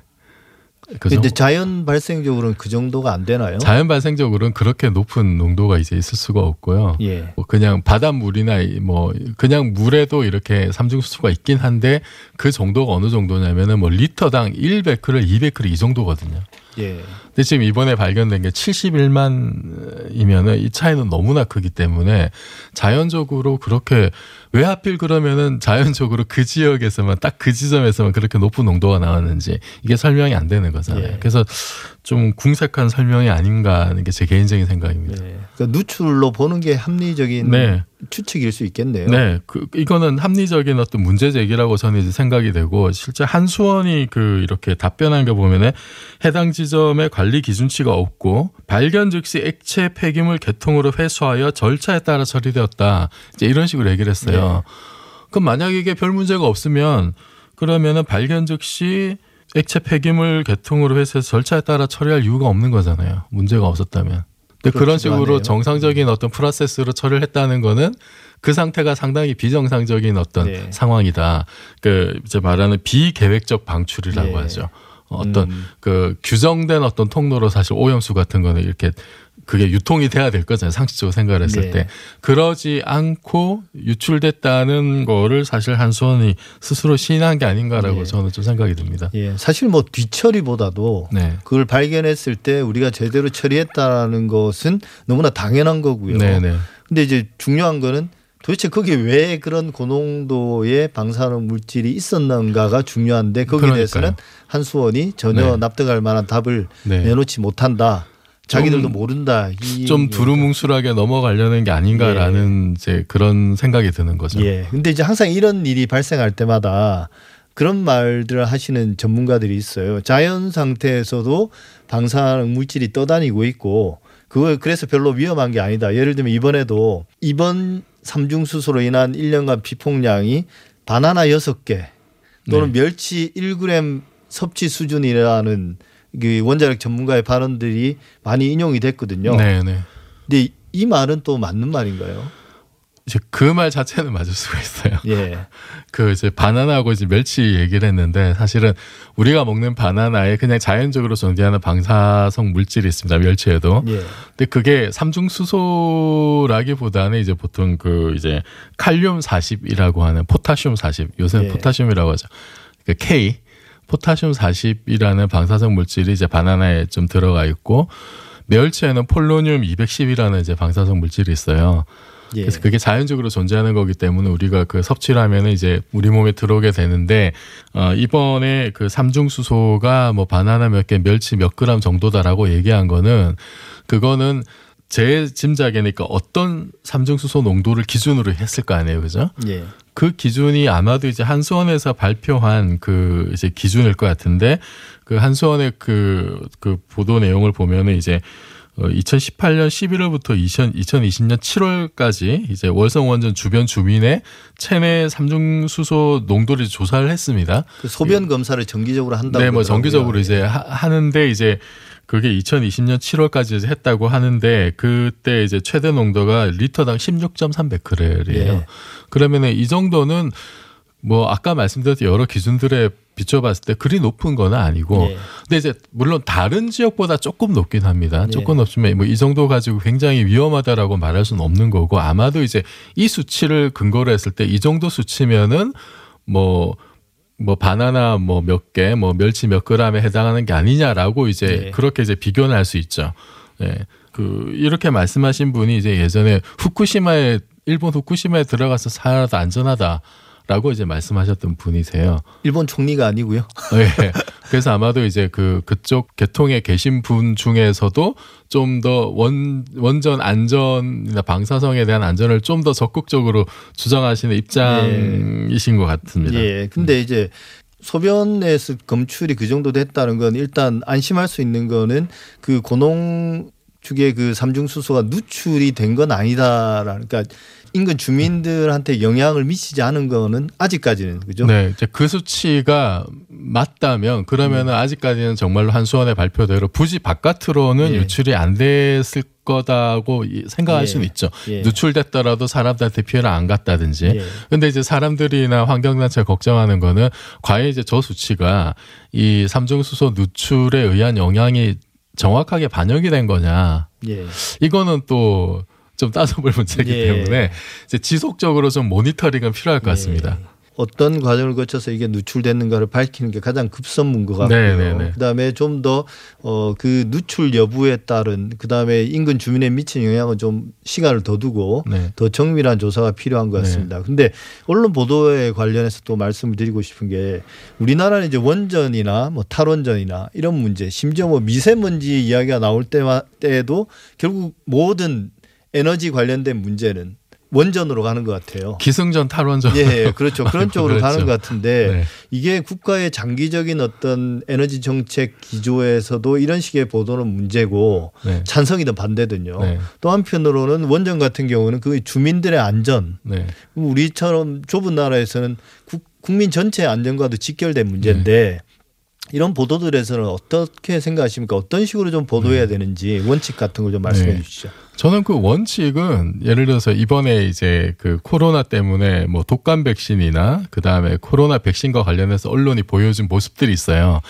그죠? 근데 자연 발생적으로는 그 정도가 안 되나요? 자연 발생적으로는 그렇게 높은 농도가 이제 있을 수가 없고요. 예. 뭐 그냥 바닷물이나 이뭐 그냥 물에도 이렇게 삼중수소가 있긴 한데 그 정도가 어느 정도냐면은 뭐 리터당 1베크를 2베크를 이 정도거든요. 예. 근데 지금 이번에 발견된 게 71만이면은 이 차이는 너무나 크기 때문에 자연적으로 그렇게 왜 하필 그러면은 자연적으로 그 지역에서만 딱 그 지점에서만 그렇게 높은 농도가 나왔는지 이게 설명이 안 되는 거잖아요. 예. 그래서 좀 궁색한 설명이 아닌가 하는 게 제 개인적인 생각입니다. 그러니까 누출로 보는 게 합리적인 네. 추측일 수 있겠네요. 네, 그 이거는 합리적인 어떤 문제 제기라고 저는 이제 생각이 되고 실제 한수원이 그 이렇게 답변한 거 보면은 해당 지 점에 관리 기준치가 없고 발견 즉시 액체 폐기물 개통으로 회수하여 절차에 따라 처리되었다. 이제 이런 식으로 얘기를 했어요. 그럼 만약 이게 별 문제가 없으면 그러면은 발견 즉시 액체 폐기물 개통으로 회수해서 절차에 따라 처리할 이유가 없는 거잖아요. 문제가 없었다면. 근데 그런 식으로 않네요. 정상적인 어떤 프로세스로 처리를 했다는 거는 그 상태가 상당히 비정상적인 어떤 네. 상황이다. 그 이제 말하는 비계획적 방출이라고 예. 하죠. 어떤 음. 그 규정된 어떤 통로로 사실 오염수 같은 거는 이렇게 그게 유통이 돼야 될 거잖아요. 상식적으로 생각을 했을 네. 때. 그러지 않고 유출됐다는 거를 사실 한수원이 스스로 시인한 게 아닌가라고 네. 저는 좀 생각이 듭니다. 예, 사실 뭐 뒤처리보다도 네. 그걸 발견했을 때 우리가 제대로 처리했다는 것은 너무나 당연한 거고요. 네, 네. 근데 이제 중요한 거는 도대체 거기에 왜 그런 고농도의 방사능 물질이 있었는가가 중요한데 거기에 그러니까요. 대해서는 한수원이 전혀 네. 납득할 만한 답을 네. 내놓지 못한다. 자기들도 좀- 모른다. 이 좀. 두루뭉술하게 넘어가려는 게 아닌가라는 이제 그런 생각이 드는 거죠. 예. 근데 이제 항상 이런 일이 발생할 때마다 그런 말들을 하시는 전문가들이 있어요. 자연 상태에서도 방사능 물질이 떠다니고 있고 그걸 그래서 별로 위험한 게 아니다. 예를 들면 이번에도 이번 삼중수소로 인한 1년간 비폭량이 바나나 6개 또는 네. 멸치 1g 섭취 수준이라는 그 원자력 전문가의 발언들이 많이 인용이 됐거든요. 네, 네. 근데 이- 이 말은 또 맞는 말인가요? 이제 그 말 자체는 맞을 수가 있어요. 예. [LAUGHS] 그 이제 바나나하고 이제 멸치 얘기를 했는데 사실은 우리가 먹는 바나나에 그냥 자연적으로 존재하는 방사성 물질이 있습니다. 멸치에도. 예. 근데 그게 삼중 수소라기보다는 이제 보통 그 이제 칼륨 40이라고 하는 포타슘 40. 요새는 예. 포타슘이라고 하죠. 그 K 포타슘 40이라는 방사성 물질이 이제 바나나에 좀 들어가 있고 멸치에는 폴로늄 210이라는 이제 방사성 물질이 있어요. 예. 그래서 그게 자연적으로 존재하는 거기 때문에 우리가 그 섭취를 하면은 이제 우리 몸에 들어오게 되는데 어 이번에 그 삼중 수소가 뭐 바나나 몇 개, 멸치 몇 그램 정도다라고 얘기한 거는 그거는 제 짐작이니까 어떤 삼중수소 농도를 기준으로 했을 거 아니에요, 그죠? 예. 그 기준이 아마도 이제 한수원에서 발표한 그 이제 기준일 것 같은데 그 한수원의 그, 그 보도 내용을 보면은 이제 어, 2018년 11월부터 2000, 2020년 7월까지 이제 월성 원전 주변 주민의 체내 삼중 수소 농도를 조사를 했습니다. 그 소변 검사를 정기적으로 한다고. 네, 뭐. 정기적으로 이제 하, 하는데 이제 그게 2020년 7월까지 이제 했다고 하는데 그때 이제 최대 농도가 리터당 16.3 베크렐이에요. 예. 그러면은 이 정도는 뭐 아까 말씀드렸던 여러 기준들에 비춰봤을 때 그리 높은 건 아니고 예. 근데 이제 물론 다른 지역보다 조금 높긴 합니다. 예. 조금 높지만 뭐 이 정도 가지고 굉장히 위험하다라고 말할 수는 없는 거고 아마도 이제 이 수치를 근거로 했을 때 이 정도 수치면은 뭐뭐 바나나 뭐 몇 개, 뭐 멸치 몇 그램에 해당하는 게 아니냐라고 이제 네. 그렇게 이제 비교는 할 수 있죠. 예. 그 이렇게 말씀하신 분이 이제 예전에 후쿠시마에 일본 후쿠시마에 들어가서 살아도 안전하다 라고 이제 말씀하셨던 분이세요. 일본 총리가 아니고요. 예. [LAUGHS] 그래서 아마도 이제 그 그쪽 계통에 계신 분 중에서도 좀 더 원 원전 안전이나 방사성에 대한 안전을 좀 더 적극적으로 주장하시는 입장이신 것 같습니다. 예. 근데 이제 소변에서 검출이 그 정도 됐다는 건 일단 안심할 수 있는 거는 그 고농 축의 그 삼중수소가 누출이 된 건 아니다라는 그러니까 인근 주민들한테 영향을 미치지 않은 거는 아직까지는 그죠? 네, 이제 그 수치가 맞다면 그러면은 아직까지는 정말로 한수원의 발표대로 굳이 바깥으로는 예. 유출이 안 됐을 거다고 이- 생각할 예. 수는 있죠. 예. 누출됐더라도 사람들한테 피해를 안 갔다든지. 예. 근데 이제 사람들이나 환경단체 걱정하는 거는 과연 이제 저 수치가 이 삼중수소 누출에 의한 영향이 정확하게 반영이 된 거냐. 예. 이거는 또 좀 따져볼 문제이기 예. 때문에 이제 지속적으로 좀 모니터링은 필요할 예. 것 같습니다. 어떤 과정을 거쳐서 이게 누출됐는가를 밝히는 게 가장 급선무인 것 같고요. 네, 네, 네. 그다음에 좀 더 어 그 누출 여부에 따른 그다음에 인근 주민에 미친 영향은 좀 시간을 더 두고 네. 더 정밀한 조사가 필요한 것 같습니다. 근데 언론 보도에 관련해서 또 말씀을 드리고 싶은 게 우리나라는 이제 원전이나 뭐 탈원전이나 이런 문제, 심지어 뭐 미세먼지 이야기가 나올 때마 때에도 결국 모든 에너지 관련된 문제는 원전으로 가는 것 같아요. 기승전 탈원전. 예, 그렇죠. 그런 [LAUGHS] 쪽으로 그렇죠. 가는 것 같은데 네. 이게 국가의 장기적인 어떤 에너지 정책 기조에서도 이런 식의 보도는 문제고 네. 찬성이든 반대든요. 네. 또 한편으로는 원전 같은 경우는 그 주민들의 안전, 네. 우리처럼 좁은 나라에서는 국, 국민 전체의 안전과도 직결된 문제인데 네. 이런 보도들에서는 어떻게 생각하십니까? 어떤 식으로 좀 보도해야 되는지 원칙 같은 걸 좀 말씀해 네. 주시죠. 저는 그 원칙은 예를 들어서 이번에 이제 그 코로나 때문에 뭐 독감 백신이나 그 다음에 코로나 백신과 관련해서 언론이 보여준 모습들이 있어요.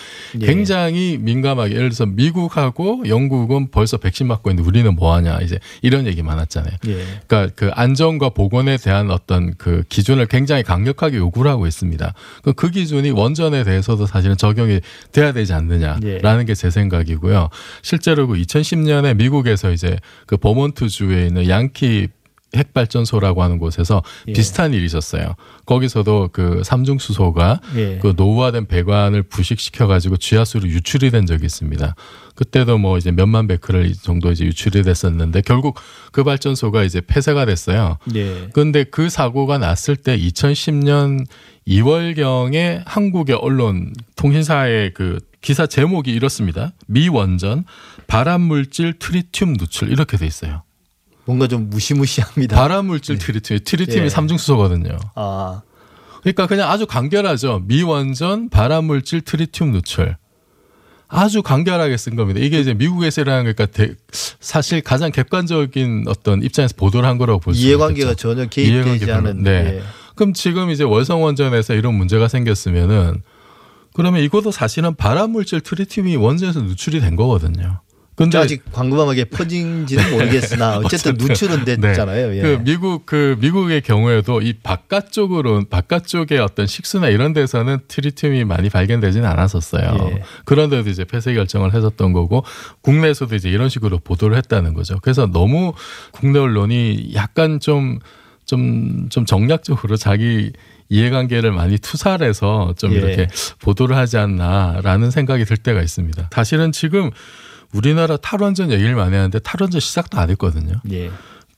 예. 굉장히 민감하게 예를 들어서 미국하고 영국은 벌써 백신 맞고 있는데 우리는 뭐 하냐 이제 이런 얘기 많았잖아요. 예. 그러니까 그 안전과 보건에 대한 어떤 그 기준을 굉장히 강력하게 요구를 하고 있습니다. 그, 그 기준이 원전에 대해서도 사실은 적용이 돼야 되지 않느냐라는 게제 생각이고요. 실제로 그 2010년에 미국에서 이제 그 버몬트 주에 있는 양키 핵발전소라고 하는 곳에서 예. 비슷한 일이 있었어요. 거기서도 그 삼중 수소가 예. 그 노후화된 배관을 부식시켜 가지고 지하수로 유출이 된 적이 있습니다. 그때도 뭐 이제 몇만 베크럴 정도 이제 유출이 됐었는데 결국 그 발전소가 이제 폐쇄가 됐어요. 예. 그런데 그 사고가 났을 때 2010년 2월경에 한국의 언론 통신사의 그 기사 제목이 이렇습니다. 미 원전 발암 물질 트리튬 누출 이렇게 돼 있어요. 뭔가 좀 무시무시합니다. 발암 물질 트리튬, 트리튬이 예. 삼중 수소거든요. 아, 그러니까 그냥 아주 간결하죠. 미 원전 발암 물질 트리튬 누출. 아주 간결하게 쓴 겁니다. 이게 이제 미국에서 일어난 거니까 대- 사실 가장 객관적인 어떤 입장에서 보도를 한 거라고 볼수 있죠. 이해관계가 전혀 개입되지 않은. 네. 예. 그럼 지금 이제 월성 원전에서 이런 문제가 생겼으면은 그러면 이것도 사실은 발암 물질 트리튬이 원전에서 누출이 된 거거든요. 근데 아직 광범하게 퍼진지는 모르겠으나 [LAUGHS] 어쨌든 누출은 됐잖아요. 예. 그 미국 그 미국의 경우에도 이 바깥쪽으로 바깥쪽의 어떤 식수나 이런 데서는 트리튬이 많이 발견되지는 않았었어요. 예. 그런데도 이제 폐쇄 결정을 했었던 거고 국내에서도 이제 이런 식으로 보도를 했다는 거죠. 그래서 너무 국내 언론이 약간 좀 좀, 좀 정략적으로 자기 이해관계를 많이 투사를 해서 좀 예. 이렇게 보도를 하지 않나라는 생각이 들 때가 있습니다. 사실은 지금 우리나라 탈원전 얘기를 많이 하는데 탈원전 시작도 안 했거든요. 예.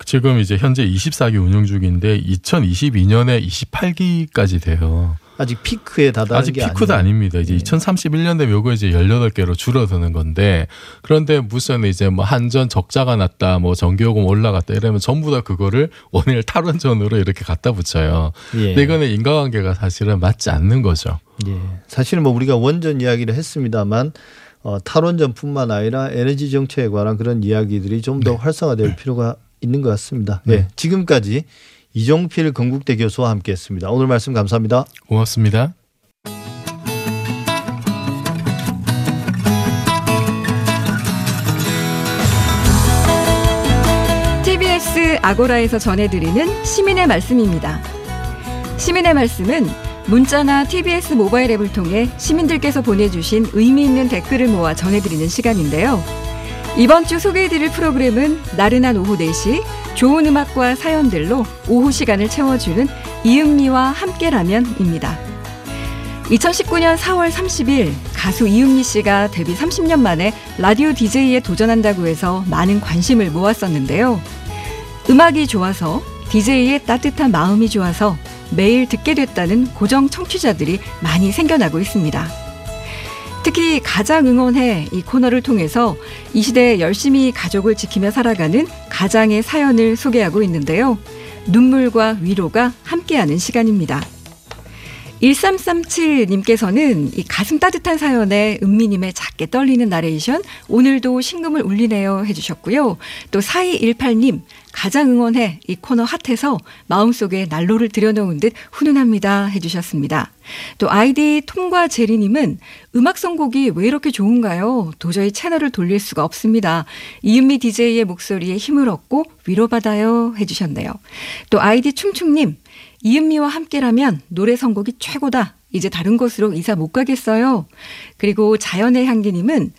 지금 이제 현재 24기 운영 중인데 2022년에 28기까지 돼요. 아직 피크에 다다른 아직 게 피크도. 아닙니다. 이제 2031년 되면 요거 이제 18개로 줄어드는 건데 그런데 무슨 이제 뭐 한전 적자가 났다 뭐 전기요금 올라갔다 이러면 전부 다 그거를 원일 탈원전으로 이렇게 갖다 붙여요. 예. 근데 이거는 인과관계가 사실은 맞지 않는 거죠. 예. 사실 뭐 우리가 원전 이야기를 했습니다만 어, 탈원전뿐만 아니라 에너지 정책에 관한 그런 이야기들이 좀더 활성화될 필요가 있는 것 같습니다. 네. 네. 지금까지 이종필 건국대 교수와 함께했습니다. 오늘 말씀 감사합니다. 고맙습니다. TBS 아고라에서 전해드리는 시민의 말씀입니다. 시민의 말씀은 문자나 TBS 모바일 앱을 통해 시민들께서 보내주신 의미 있는 댓글을 모아 전해드리는 시간인데요. 이번 주 소개해드릴 프로그램은 나른한 오후 4시 좋은 음악과 사연들로 오후 시간을 채워주는 이은미와 함께라면입니다. 2019년 4월 30일 가수 이은미 씨가 데뷔 30년 만에 라디오 DJ에 도전한다고 해서 많은 관심을 모았었는데요. 음악이 좋아서 DJ의 따뜻한 마음이 좋아서 매일 듣게 됐다는 고정 청취자들이 많이 생겨나고 있습니다. 특히 가장 응원해 이 코너를 통해서 이 시대에 열심히 가족을 지키며 살아가는 가장의 사연을 소개하고 있는데요. 눈물과 위로가 함께하는 시간입니다. 1337님께서는 이 가슴 따뜻한 사연에 은미님의 작게 떨리는 나레이션 오늘도 신금을 울리네요 해주셨고요. 또 4218님 가장 응원해 이 코너 핫해서 마음속에 난로를 들여놓은 듯 훈훈합니다 해주셨습니다. 또 아이디 톰과 제리님은 음악 선곡이 왜 이렇게 좋은가요? 도저히 채널을 돌릴 수가 없습니다. 이은미 DJ의 목소리에 힘을 얻고 위로받아요 해주셨네요. 또 아이디 충충님 이은미와 함께라면 노래 선곡이 최고다. 이제 다른 곳으로 이사 못 가겠어요. 그리고 자연의 향기님은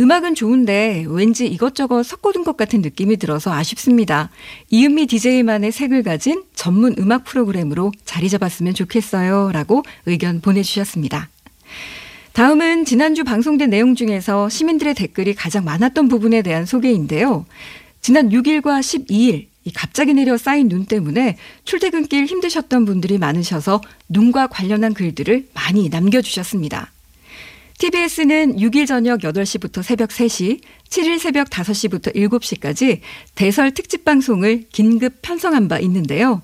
음악은 좋은데 왠지 이것저것 섞어둔 것 같은 느낌이 들어서 아쉽습니다. 이은미 DJ만의 색을 가진 전문 음악 프로그램으로 자리 잡았으면 좋겠어요. 라고 의견 보내주셨습니다. 다음은 지난주 방송된 내용 중에서 시민들의 댓글이 가장 많았던 부분에 대한 소개인데요. 지난 6일과 12일 이 갑자기 내려 쌓인 눈 때문에 출퇴근길 힘드셨던 분들이 많으셔서 눈과 관련한 글들을 많이 남겨주셨습니다. TBS는 6일 저녁 8시부터 새벽 3시, 7일 새벽 5시부터 7시까지 대설 특집 방송을 긴급 편성한 바 있는데요.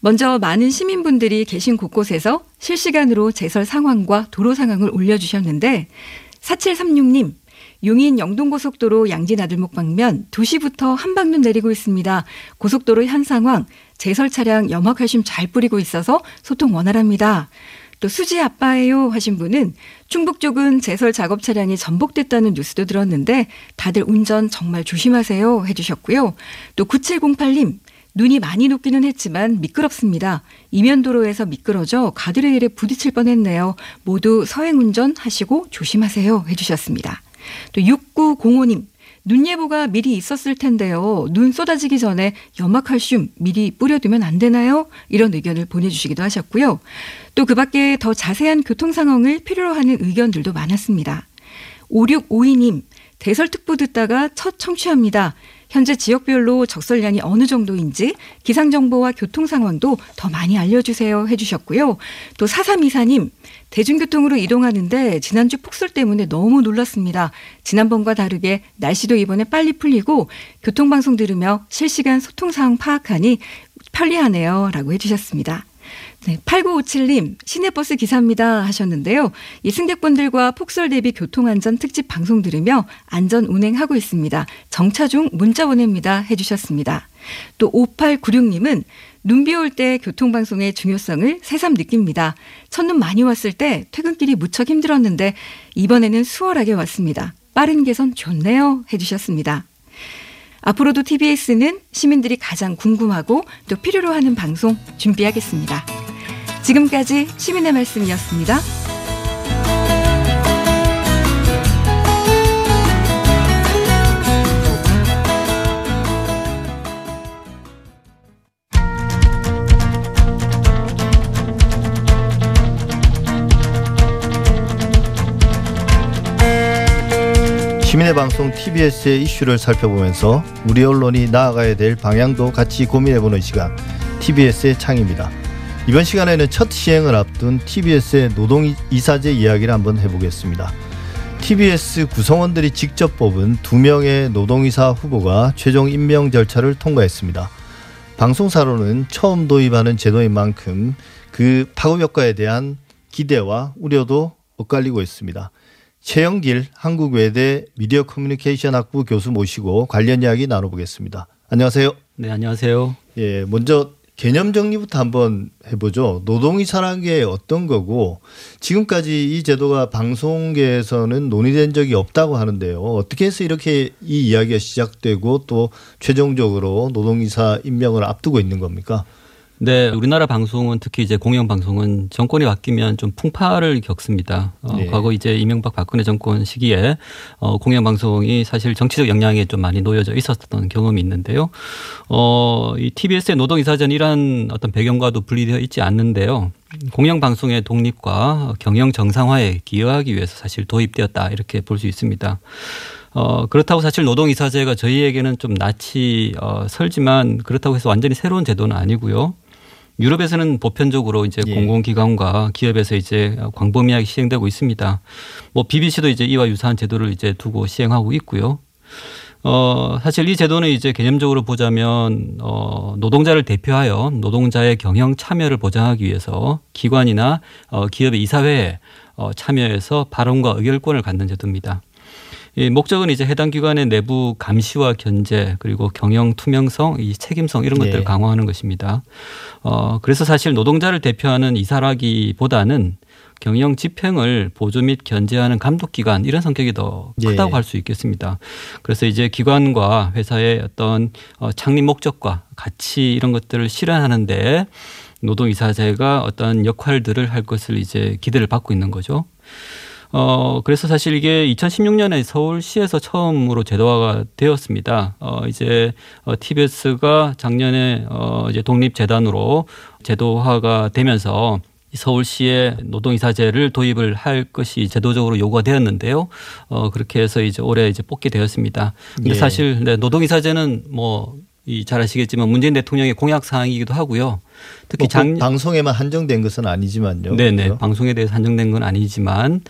먼저 많은 시민분들이 계신 곳곳에서 실시간으로 제설 상황과 도로 상황을 올려주셨는데 4736님, 용인 영동고속도로 양진아들목 방면 2시부터 한방눈 내리고 있습니다. 고속도로 현 상황, 제설 차량 염화칼슘 잘 뿌리고 있어서 소통 원활합니다. 또 수지 아빠예요 하신 분은 충북 쪽은 제설 작업 차량이 전복됐다는 뉴스도 들었는데 다들 운전 정말 조심하세요 해주셨고요. 또 9708님 눈이 많이 녹기는 했지만 미끄럽습니다. 이면도로에서 미끄러져 가드레일에 부딪힐 뻔했네요. 모두 서행 운전 하시고 조심하세요 해주셨습니다. 또 6905님, 눈 예보가 미리 있었을 텐데요. 눈 쏟아지기 전에 염화칼슘 미리 뿌려두면 안 되나요? 이런 의견을 보내주시기도 하셨고요. 또 그 밖에 더 자세한 교통 상황을 필요로 하는 의견들도 많았습니다. 5652님, 대설특보 듣다가 첫 청취합니다. 현재 지역별로 적설량이 어느 정도인지 기상 정보와 교통 상황도 더 많이 알려주세요 해주셨고요. 또 사삼이사님 대중교통으로 이동하는데 지난주 폭설 때문에 너무 놀랐습니다. 지난번과 다르게 날씨도 이번에 빨리 풀리고 교통방송 들으며 실시간 소통 상황 파악하니 편리하네요 라고 해주셨습니다. 네, 8957님, 시내버스 기사입니다 하셨는데요. 이 승객분들과 폭설 대비 교통안전 특집 방송 들으며 안전 운행하고 있습니다. 정차 중 문자 보냅니다 해주셨습니다. 또 5896님은 눈비 올 때 교통방송의 중요성을 새삼 느낍니다. 첫눈 많이 왔을 때 퇴근길이 무척 힘들었는데 이번에는 수월하게 왔습니다. 빠른 개선 좋네요 해주셨습니다. 앞으로도 TBS는 시민들이 가장 궁금하고 또 필요로 하는 방송 준비하겠습니다. 지금까지 시민의 말씀이었습니다. 시민의 방송 TBS의 이슈를 살펴보면서 우리 언론이 나아가야 될 방향도 같이 고민해보는 시간 TBS의 창입니다. 이번 시간에는 첫 시행을 앞둔 TBS의 노동 이사제 이야기를 한번 해보겠습니다. TBS 구성원들이 직접 뽑은 두 명의 노동이사 후보가 최종 임명 절차를 통과했습니다. 방송사로는 처음 도입하는 제도인 만큼 그 파급 효과에 대한 기대와 우려도 엇갈리고 있습니다. 최영길 한국외대 미디어 커뮤니케이션 학부 교수 모시고 관련 이야기 나눠보겠습니다. 안녕하세요. 네, 안녕하세요. 예, 먼저 개념 정리부터 한번 해보죠. 노동이사라는 게 어떤 거고 지금까지 이 제도가 방송계에서는 논의된 적이 없다고 하는데요. 어떻게 해서 이렇게 이 이야기가 시작되고 또 최종적으로 노동이사 임명을 앞두고 있는 겁니까? 네, 우리나라 방송은 특히 이제 공영 방송은 정권이 바뀌면 좀 풍파를 겪습니다. 어, 네. 과거 이제 이명박 박근혜 정권 시기에 어, 공영 방송이 사실 정치적 영향에 좀 많이 놓여져 있었던 경험이 있는데요. 어, 이 TBS의 노동 이사전 이러한 어떤 배경과도 분리되어 있지 않는데요. 공영 방송의 독립과 경영 정상화에 기여하기 위해서 사실 도입되었다 이렇게 볼 수 있습니다. 어, 그렇다고 사실 노동이사제가 저희에게는 좀 낯이 어, 설지만 그렇다고 해서 완전히 새로운 제도는 아니고요. 유럽에서는 보편적으로 이제 예. 공공기관과 기업에서 이제 광범위하게 시행되고 있습니다. 뭐 BBC도 이제 이와 유사한 제도를 이제 두고 시행하고 있고요. 어, 사실 이 제도는 이제 개념적으로 보자면, 어, 노동자를 대표하여 노동자의 경영 참여를 보장하기 위해서 기관이나 어, 기업의 이사회에 어, 참여해서 발언과 의결권을 갖는 제도입니다. 이 목적은 이제 해당 기관의 내부 감시와 견제 그리고 경영 투명성, 이 책임성 이런 것들을 네. 강화하는 것입니다. 어 그래서 사실 노동자를 대표하는 이사라기보다는 경영 집행을 보조 및 견제하는 감독 기관 이런 성격이 더 네. 크다고 네. 할수 있겠습니다. 그래서 이제 기관과 회사의 어떤 어, 창립 목적과 가치 이런 것들을 실현하는데 노동이사제가 어떤 역할들을 할 것을 이제 기대를 받고 있는 거죠. 어, 그래서 사실 이게 2016년에 서울시에서 처음으로 제도화가 되었습니다. 어, 이제 어, TBS가 작년에 어, 이제 독립재단으로 제도화가 되면서 서울시의 노동이사제를 도입을 할 것이 제도적으로 요구가 되었는데요. 어, 그렇게 해서 이제 올해 이제 뽑게 되었습니다. 근데 예. 사실 네, 노동이사제는 뭐 이잘 아시겠지만 문재인 대통령의 공약 사항이기도 하고요. 특히 뭐 장 방송에만 한정된 것은 아니지만요. 네네 그렇죠? 방송에 대해서 한정된 건 아니지만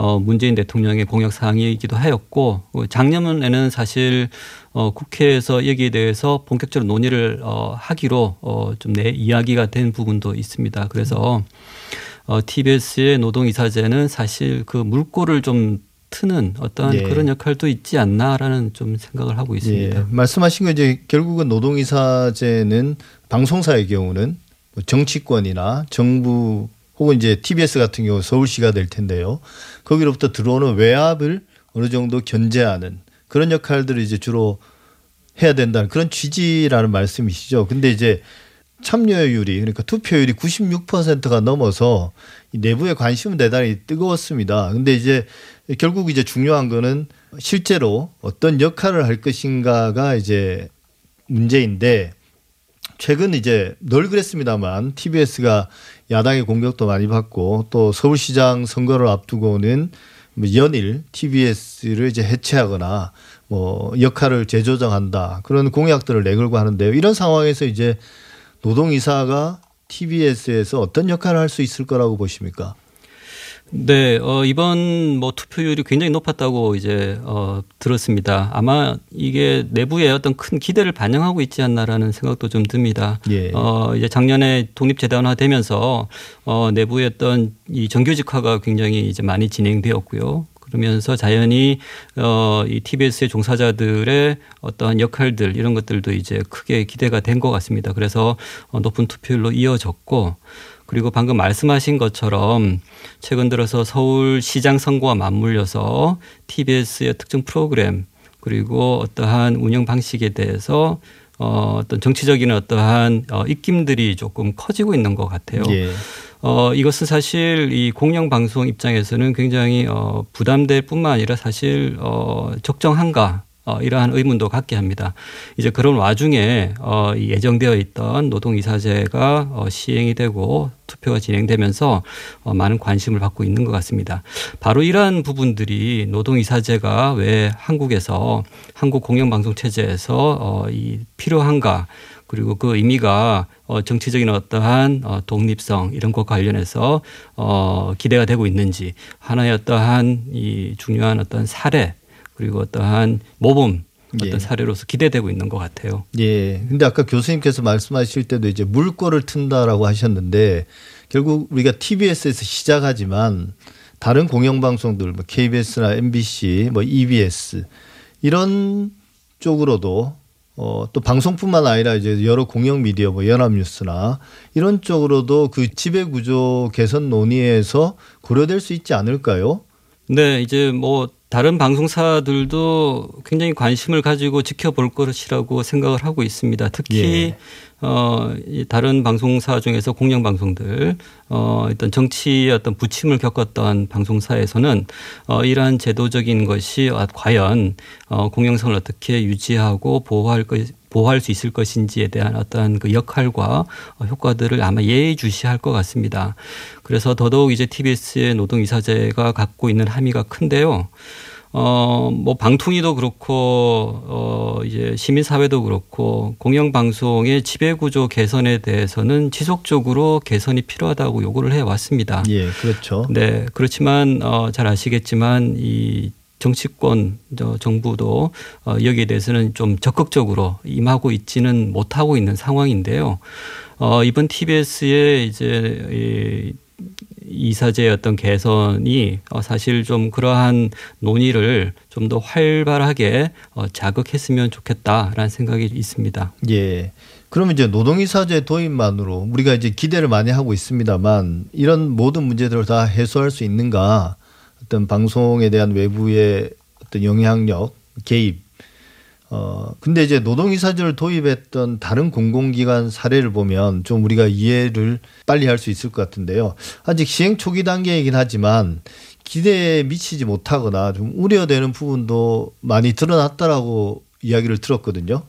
어, 문재인 대통령의 공약 사항이기도 하였고 어, 작년에는 사실 어, 국회에서 여기에 대해서 본격적으로 논의를 어, 하기로 어, 좀 내 이야기가 된 부분도 있습니다. 그래서 어, TBS의 노동이사제는 사실 그 물꼬를 좀 트는 어떤 예. 그런 역할도 있지 않나라는 좀 생각을 하고 있습니다. 예. 말씀하신 거 이제 결국은 노동이사제는 방송사의 경우는 뭐 정치권이나 정부 혹은 이제 TBS 같은 경우 서울시가 될 텐데요. 거기로부터 들어오는 외압을 어느 정도 견제하는 그런 역할들을 이제 주로 해야 된다는 그런 취지라는 말씀이시죠. 근데 이제 참여율이 그러니까 투표율이 96%가 넘어서 내부의 관심은 대단히 뜨거웠습니다. 근데 이제 결국 이제 중요한 거는 실제로 어떤 역할을 할 것인가가 이제 문제인데 최근 이제 늘 그랬습니다만 TBS가 야당의 공격도 많이 받고 또 서울시장 선거를 앞두고는 뭐 연일 TBS를 이제 해체하거나 뭐 역할을 재조정한다 그런 공약들을 내걸고 하는데요. 이런 상황에서 이제 노동이사가 TBS에서 어떤 역할을 할 수 있을 거라고 보십니까? 네, 어, 이번 뭐 투표율이 굉장히 높았다고 이제 어, 들었습니다. 아마 이게 내부에 어떤 큰 기대를 반영하고 있지 않나라는 생각도 좀 듭니다. 예. 어, 이제 작년에 독립재단화 되면서 어, 내부의 어떤 이 정규직화가 굉장히 이제 많이 진행되었고요. 그러면서 자연히 어, 이 TBS의 종사자들의 어떠한 역할들 이런 것들도 이제 크게 기대가 된 것 같습니다. 그래서 어, 높은 투표율로 이어졌고 그리고 방금 말씀하신 것처럼 최근 들어서 서울시장 선거와 맞물려서 TBS의 특정 프로그램 그리고 어떠한 운영 방식에 대해서 어, 어떤 정치적인 어떠한 어, 입김들이 조금 커지고 있는 것 같아요. 예. 어, 이것은 사실 이 공영 방송 입장에서는 굉장히 어, 부담될 뿐만 아니라 사실 어, 적정한가 어, 이러한 의문도 갖게 합니다. 이제 그런 와중에 어, 예정되어 있던 노동이사제가 어, 시행이 되고 투표가 진행되면서 어, 많은 관심을 받고 있는 것 같습니다. 바로 이러한 부분들이 노동이사제가 왜 한국에서 한국 공영방송 체제에서 어, 이 필요한가 그리고 그 의미가 어, 정치적인 어떠한 어, 독립성 이런 것과 관련해서 어, 기대가 되고 있는지 하나의 어떠한 이 중요한 어떤 사례 그리고 어떠한 모범 어떤 예. 사례로서 기대되고 있는 것 같아요. 예. 근데 아까 교수님께서 말씀하실 때도 이제 물꼬를 튼다라고 하셨는데 결국 우리가 TBS에서 시작하지만 다른 공영방송들 뭐 KBS나 MBC 뭐 EBS 이런 쪽으로도 어, 또 방송뿐만 아니라 이제 여러 공영 미디어 뭐 연합뉴스나 이런 쪽으로도 그 지배 구조 개선 논의에서 고려될 수 있지 않을까요? 네, 이제 뭐 다른 방송사들도 굉장히 관심을 가지고 지켜볼 것이라고 생각을 하고 있습니다. 특히 예. 어, 이 다른 방송사 중에서 공영 방송들, 어, 어떤 정치의 어떤 부침을 겪었던 방송사에서는 어, 이러한 제도적인 것이 과연 어, 공영성을 어떻게 유지하고 보호할 것, 보호할 수 있을 것인지에 대한 어떤 그 역할과 효과들을 아마 예의주시할 것 같습니다. 그래서 더더욱 이제 TBS의 노동이사제가 갖고 있는 함의가 큰데요. 어, 뭐 방통위도 그렇고 어 이제 시민 사회도 그렇고 공영 방송의 지배 구조 개선에 대해서는 지속적으로 개선이 필요하다고 요구를 해 왔습니다. 예, 그렇죠. 네. 그렇지만 어 잘 아시겠지만 이 정치권 저 정부도 어 여기에 대해서는 좀 적극적으로 임하고 있지는 못하고 있는 상황인데요. 어 이번 TBS의 이제 이 이사제의 어떤 개선이 어, 사실 좀 그러한 논의를 좀 더 활발하게 어, 자극했으면 좋겠다라는 생각이 있습니다. 예. 그러면 이제 노동이사제 도입만으로 우리가 이제 기대를 많이 하고 있습니다만 이런 모든 문제들을 다 해소할 수 있는가 어떤 방송에 대한 외부의 어떤 영향력 개입 어, 근데 이제 노동이사제를 도입했던 다른 공공기관 사례를 보면 좀 우리가 이해를 빨리 할 수 있을 것 같은데요. 아직 시행 초기 단계이긴 하지만 기대에 미치지 못하거나 좀 우려되는 부분도 많이 드러났다라고 이야기를 들었거든요.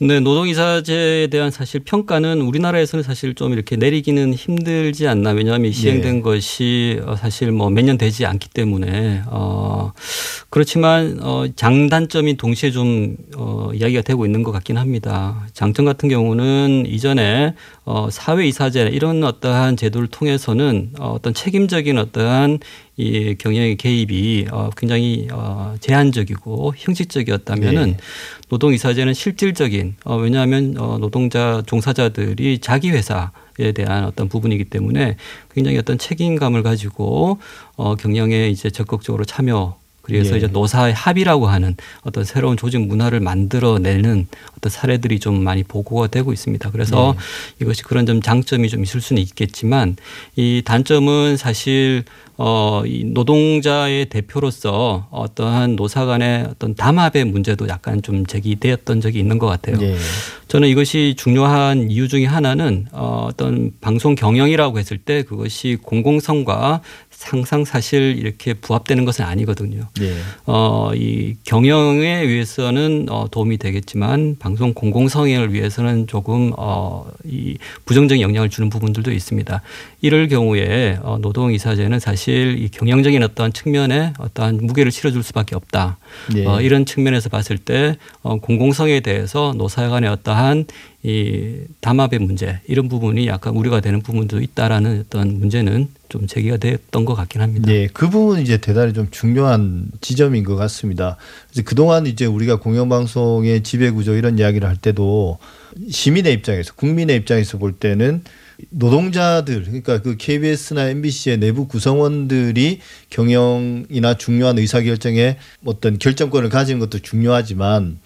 네, 노동이사제에 대한 사실 평가는 우리나라에서는 사실 좀 이렇게 내리기는 힘들지 않나. 왜냐하면 시행된 네. 것이 어, 사실 뭐 몇 년 되지 않기 때문에 어 그렇지만 어 장단점이 동시에 좀어 이야기가 되고 있는 것 같긴 합니다. 장점 같은 경우는 이전에 어 사회 이사제 이런 어떠한 제도를 통해서는 어 어떤 책임적인 어떠한 이 경영의 개입이 어 굉장히 어 제한적이고 형식적이었다면은 네. 노동이사제는 실질적인 어 왜냐하면 어 노동자 종사자들이 자기 회사에 대한 어떤 부분이기 때문에 굉장히 어떤 책임감을 가지고 어 경영에 이제 적극적으로 참여 그래서 예. 이제 노사의 합의라고 하는 어떤 새로운 조직 문화를 만들어내는 어떤 사례들이 좀 많이 보고가 되고 있습니다. 그래서 예. 이것이 그런 점 장점이 좀 있을 수는 있겠지만 이 단점은 사실 어, 이 노동자의 대표로서 어떠한 노사 간의 어떤 담합의 문제도 약간 좀 제기되었던 적이 있는 것 같아요. 예. 저는 이것이 중요한 이유 중에 하나는 어, 어떤 방송 경영이라고 했을 때 그것이 공공성과 항상 사실 이렇게 부합되는 것은 아니거든요. 네. 어, 이 경영에 위해서는 어, 도움이 되겠지만 방송 공공성을 위해서는 조금 어, 이 부정적인 영향을 주는 부분들도 있습니다. 이럴 경우에 어, 노동이사제는 사실 이 경영적인 어떤 측면에 어떠한 무게를 실어줄 수밖에 없다. 네. 어, 이런 측면에서 봤을 때 어, 공공성에 대해서 노사 간의 어떠한 이 담합의 문제 이런 부분이 약간 우려가 되는 부분도 있다라는 어떤 문제는 좀 제기가 됐던 것 같긴 합니다. 네, 그 부분은 이제 대단히 좀 중요한 지점인 것 같습니다. 그래서 그동안 이제 우리가 공영방송의 지배구조 이런 이야기를 할 때도 시민의 입장에서 국민의 입장에서 볼 때는 노동자들 그러니까 그 KBS나 MBC의 내부 구성원들이 경영이나 중요한 의사결정에 어떤 결정권을 가지는 것도 중요하지만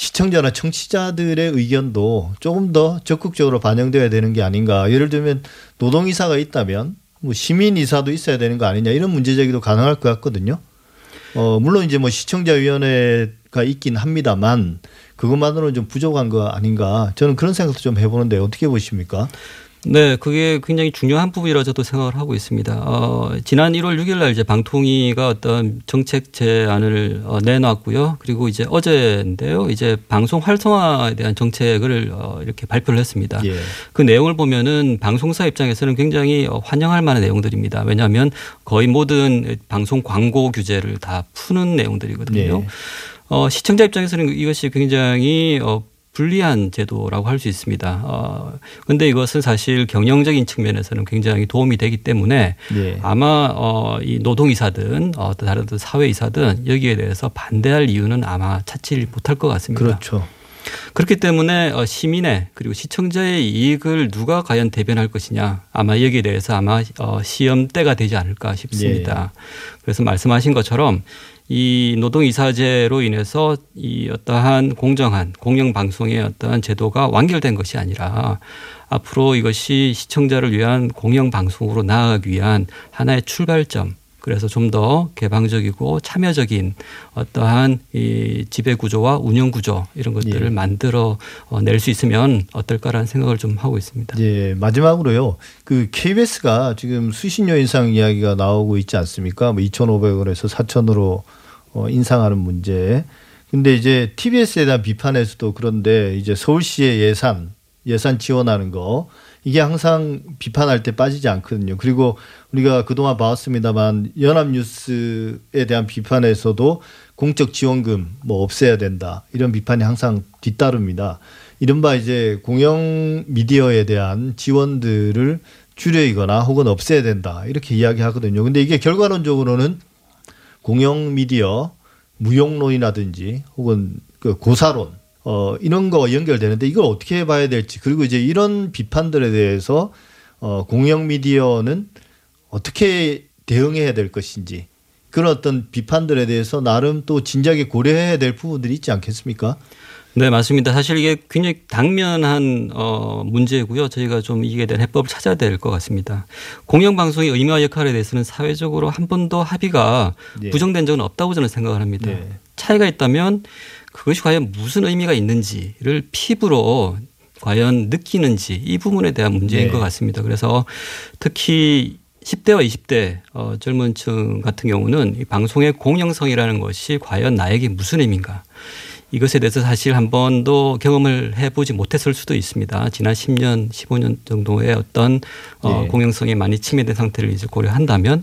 시청자나 청취자들의 의견도 조금 더 적극적으로 반영돼야 되는 게 아닌가. 예를 들면 노동이사가 있다면 뭐 시민이사도 있어야 되는 거 아니냐 이런 문제 제기도 가능할 것 같거든요. 어, 물론 이제 뭐 시청자위원회가 있긴 합니다만 그것만으로는 좀 부족한 거 아닌가 저는 그런 생각도 좀 해보는데 어떻게 보십니까? 네, 그게 굉장히 중요한 부분이라 저도 생각을 하고 있습니다. 어, 지난 1월 6일 날 이제 방통위가 어떤 정책 제안을 어, 내놨고요. 그리고 이제 어제인데요. 이제 방송 활성화에 대한 정책을 어, 이렇게 발표를 했습니다. 예. 그 내용을 보면은 방송사 입장에서는 굉장히 어, 환영할 만한 내용들입니다. 왜냐하면 거의 모든 방송 광고 규제를 다 푸는 내용들이거든요. 예. 어, 시청자 입장에서는 이것이 굉장히 어, 불리한 제도라고 할 수 있습니다. 어, 근데 이것은 사실 경영적인 측면에서는 굉장히 도움이 되기 때문에 네. 아마 어, 이 노동이사든 어, 다른 사회이사든 여기에 대해서 반대할 이유는 아마 찾지 못할 것 같습니다. 그렇죠. 그렇기 때문에 어, 시민의 그리고 시청자의 이익을 누가 과연 대변할 것이냐 아마 여기에 대해서 아마 어, 시험 때가 되지 않을까 싶습니다. 네. 그래서 말씀하신 것처럼 이 노동이사제로 인해서 이 어떠한 공정한 공영방송의 어떠한 제도가 완결된 것이 아니라 앞으로 이것이 시청자를 위한 공영방송으로 나아가기 위한 하나의 출발점 그래서 좀 더 개방적이고 참여적인 어떠한 이 지배 구조와 운영 구조 이런 것들을 예. 만들어 어, 낼 수 있으면 어떨까라는 생각을 좀 하고 있습니다. 예, 마지막으로요. 그 KBS가 지금 수신료 인상 이야기가 나오고 있지 않습니까? 뭐 2,500원에서 4,000으로 어, 인상하는 문제. 근데 이제 TBS에 대한 비판에서도 그런데 이제 서울시의 예산 예산 지원하는 거 이게 항상 비판할 때 빠지지 않거든요. 그리고 우리가 그동안 봐왔습니다만 연합뉴스에 대한 비판에서도 공적 지원금 뭐 없애야 된다 이런 비판이 항상 뒤따릅니다. 이른바 이제 공영 미디어에 대한 지원들을 줄여이거나 혹은 없애야 된다 이렇게 이야기하거든요. 근데 이게 결과론적으로는 공영 미디어 무용론이라든지 혹은 그 고사론 어, 이런 거와 연결되는데 이걸 어떻게 봐야 될지 그리고 이제 이런 비판들에 대해서 어, 공영 미디어는 어떻게 대응해야 될 것인지 그런 어떤 비판들에 대해서 나름 또 진작에 고려해야 될 부분들이 있지 않겠습니까? 네, 맞습니다. 사실 이게 굉장히 당면한 어 문제고요. 저희가 좀 이게 대한 해법을 찾아야 될 것 같습니다. 공영방송의 의미와 역할에 대해서는 사회적으로 한 번도 합의가 네. 부정된 적은 없다고 저는 생각을 합니다. 네. 차이가 있다면 그것이 과연 무슨 의미가 있는지를 피부로 과연 느끼는지 이 부분에 대한 문제인 네. 것 같습니다. 그래서 특히 10대와 20대 어, 젊은 층 같은 경우는 이 방송의 공영성이라는 것이 과연 나에게 무슨 의미인가 이것에 대해서 사실 한 번도 경험을 해보지 못했을 수도 있습니다. 지난 10년, 15년 정도의 어떤 어, 네. 공영성이 많이 침해된 상태를 이제 고려한다면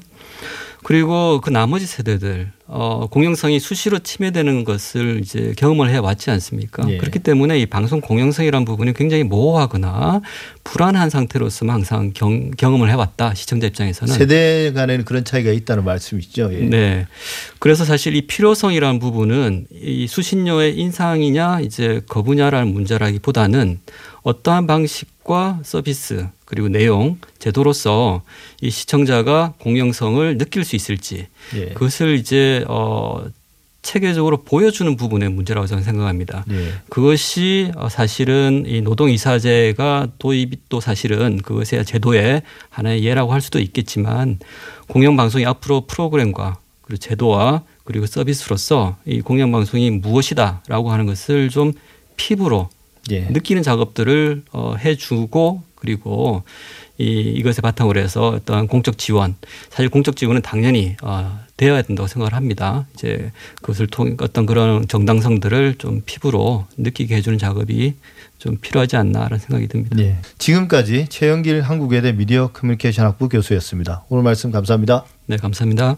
그리고 그 나머지 세대들 어, 공영성이 수시로 침해되는 것을 이제 경험을 해 왔지 않습니까? 예. 그렇기 때문에 이 방송 공영성이라는 부분이 굉장히 모호하거나 불안한 상태로서만 항상 경, 경험을 해 왔다 시청자 입장에서는 세대 간에는 그런 차이가 있다는 말씀이시죠. 예. 네. 그래서 사실 이 필요성이라는 부분은 이 수신료의 인상이냐 이제 거부냐라는 문제라기보다는 어떠한 방식과 서비스 그리고 내용, 제도로서 이 시청자가 공영성을 느낄 수 있을지 예. 그것을 이제 어 체계적으로 보여주는 부분의 문제라고 저는 생각합니다. 예. 그것이 어, 사실은 이 노동이사제가 도입이 또 사실은 그것의 제도의 하나의 예라고 할 수도 있겠지만 공영방송이 앞으로 프로그램과 그리고 제도와 그리고 서비스로서 이 공영방송이 무엇이다라고 하는 것을 좀 피부로 예. 느끼는 작업들을 어, 해주고 그리고 이 이것에 바탕으로 해서 어떤 공적 지원 사실 공적 지원은 당연히 어, 되어야 된다고 생각을 합니다. 이제 그것을 통해 어떤 그런 정당성들을 좀 피부로 느끼게 해주는 작업이 좀 필요하지 않나라는 생각이 듭니다. 네. 지금까지 최영길 한국외대 미디어 커뮤니케이션 학부 교수였습니다. 오늘 말씀 감사합니다. 네, 감사합니다.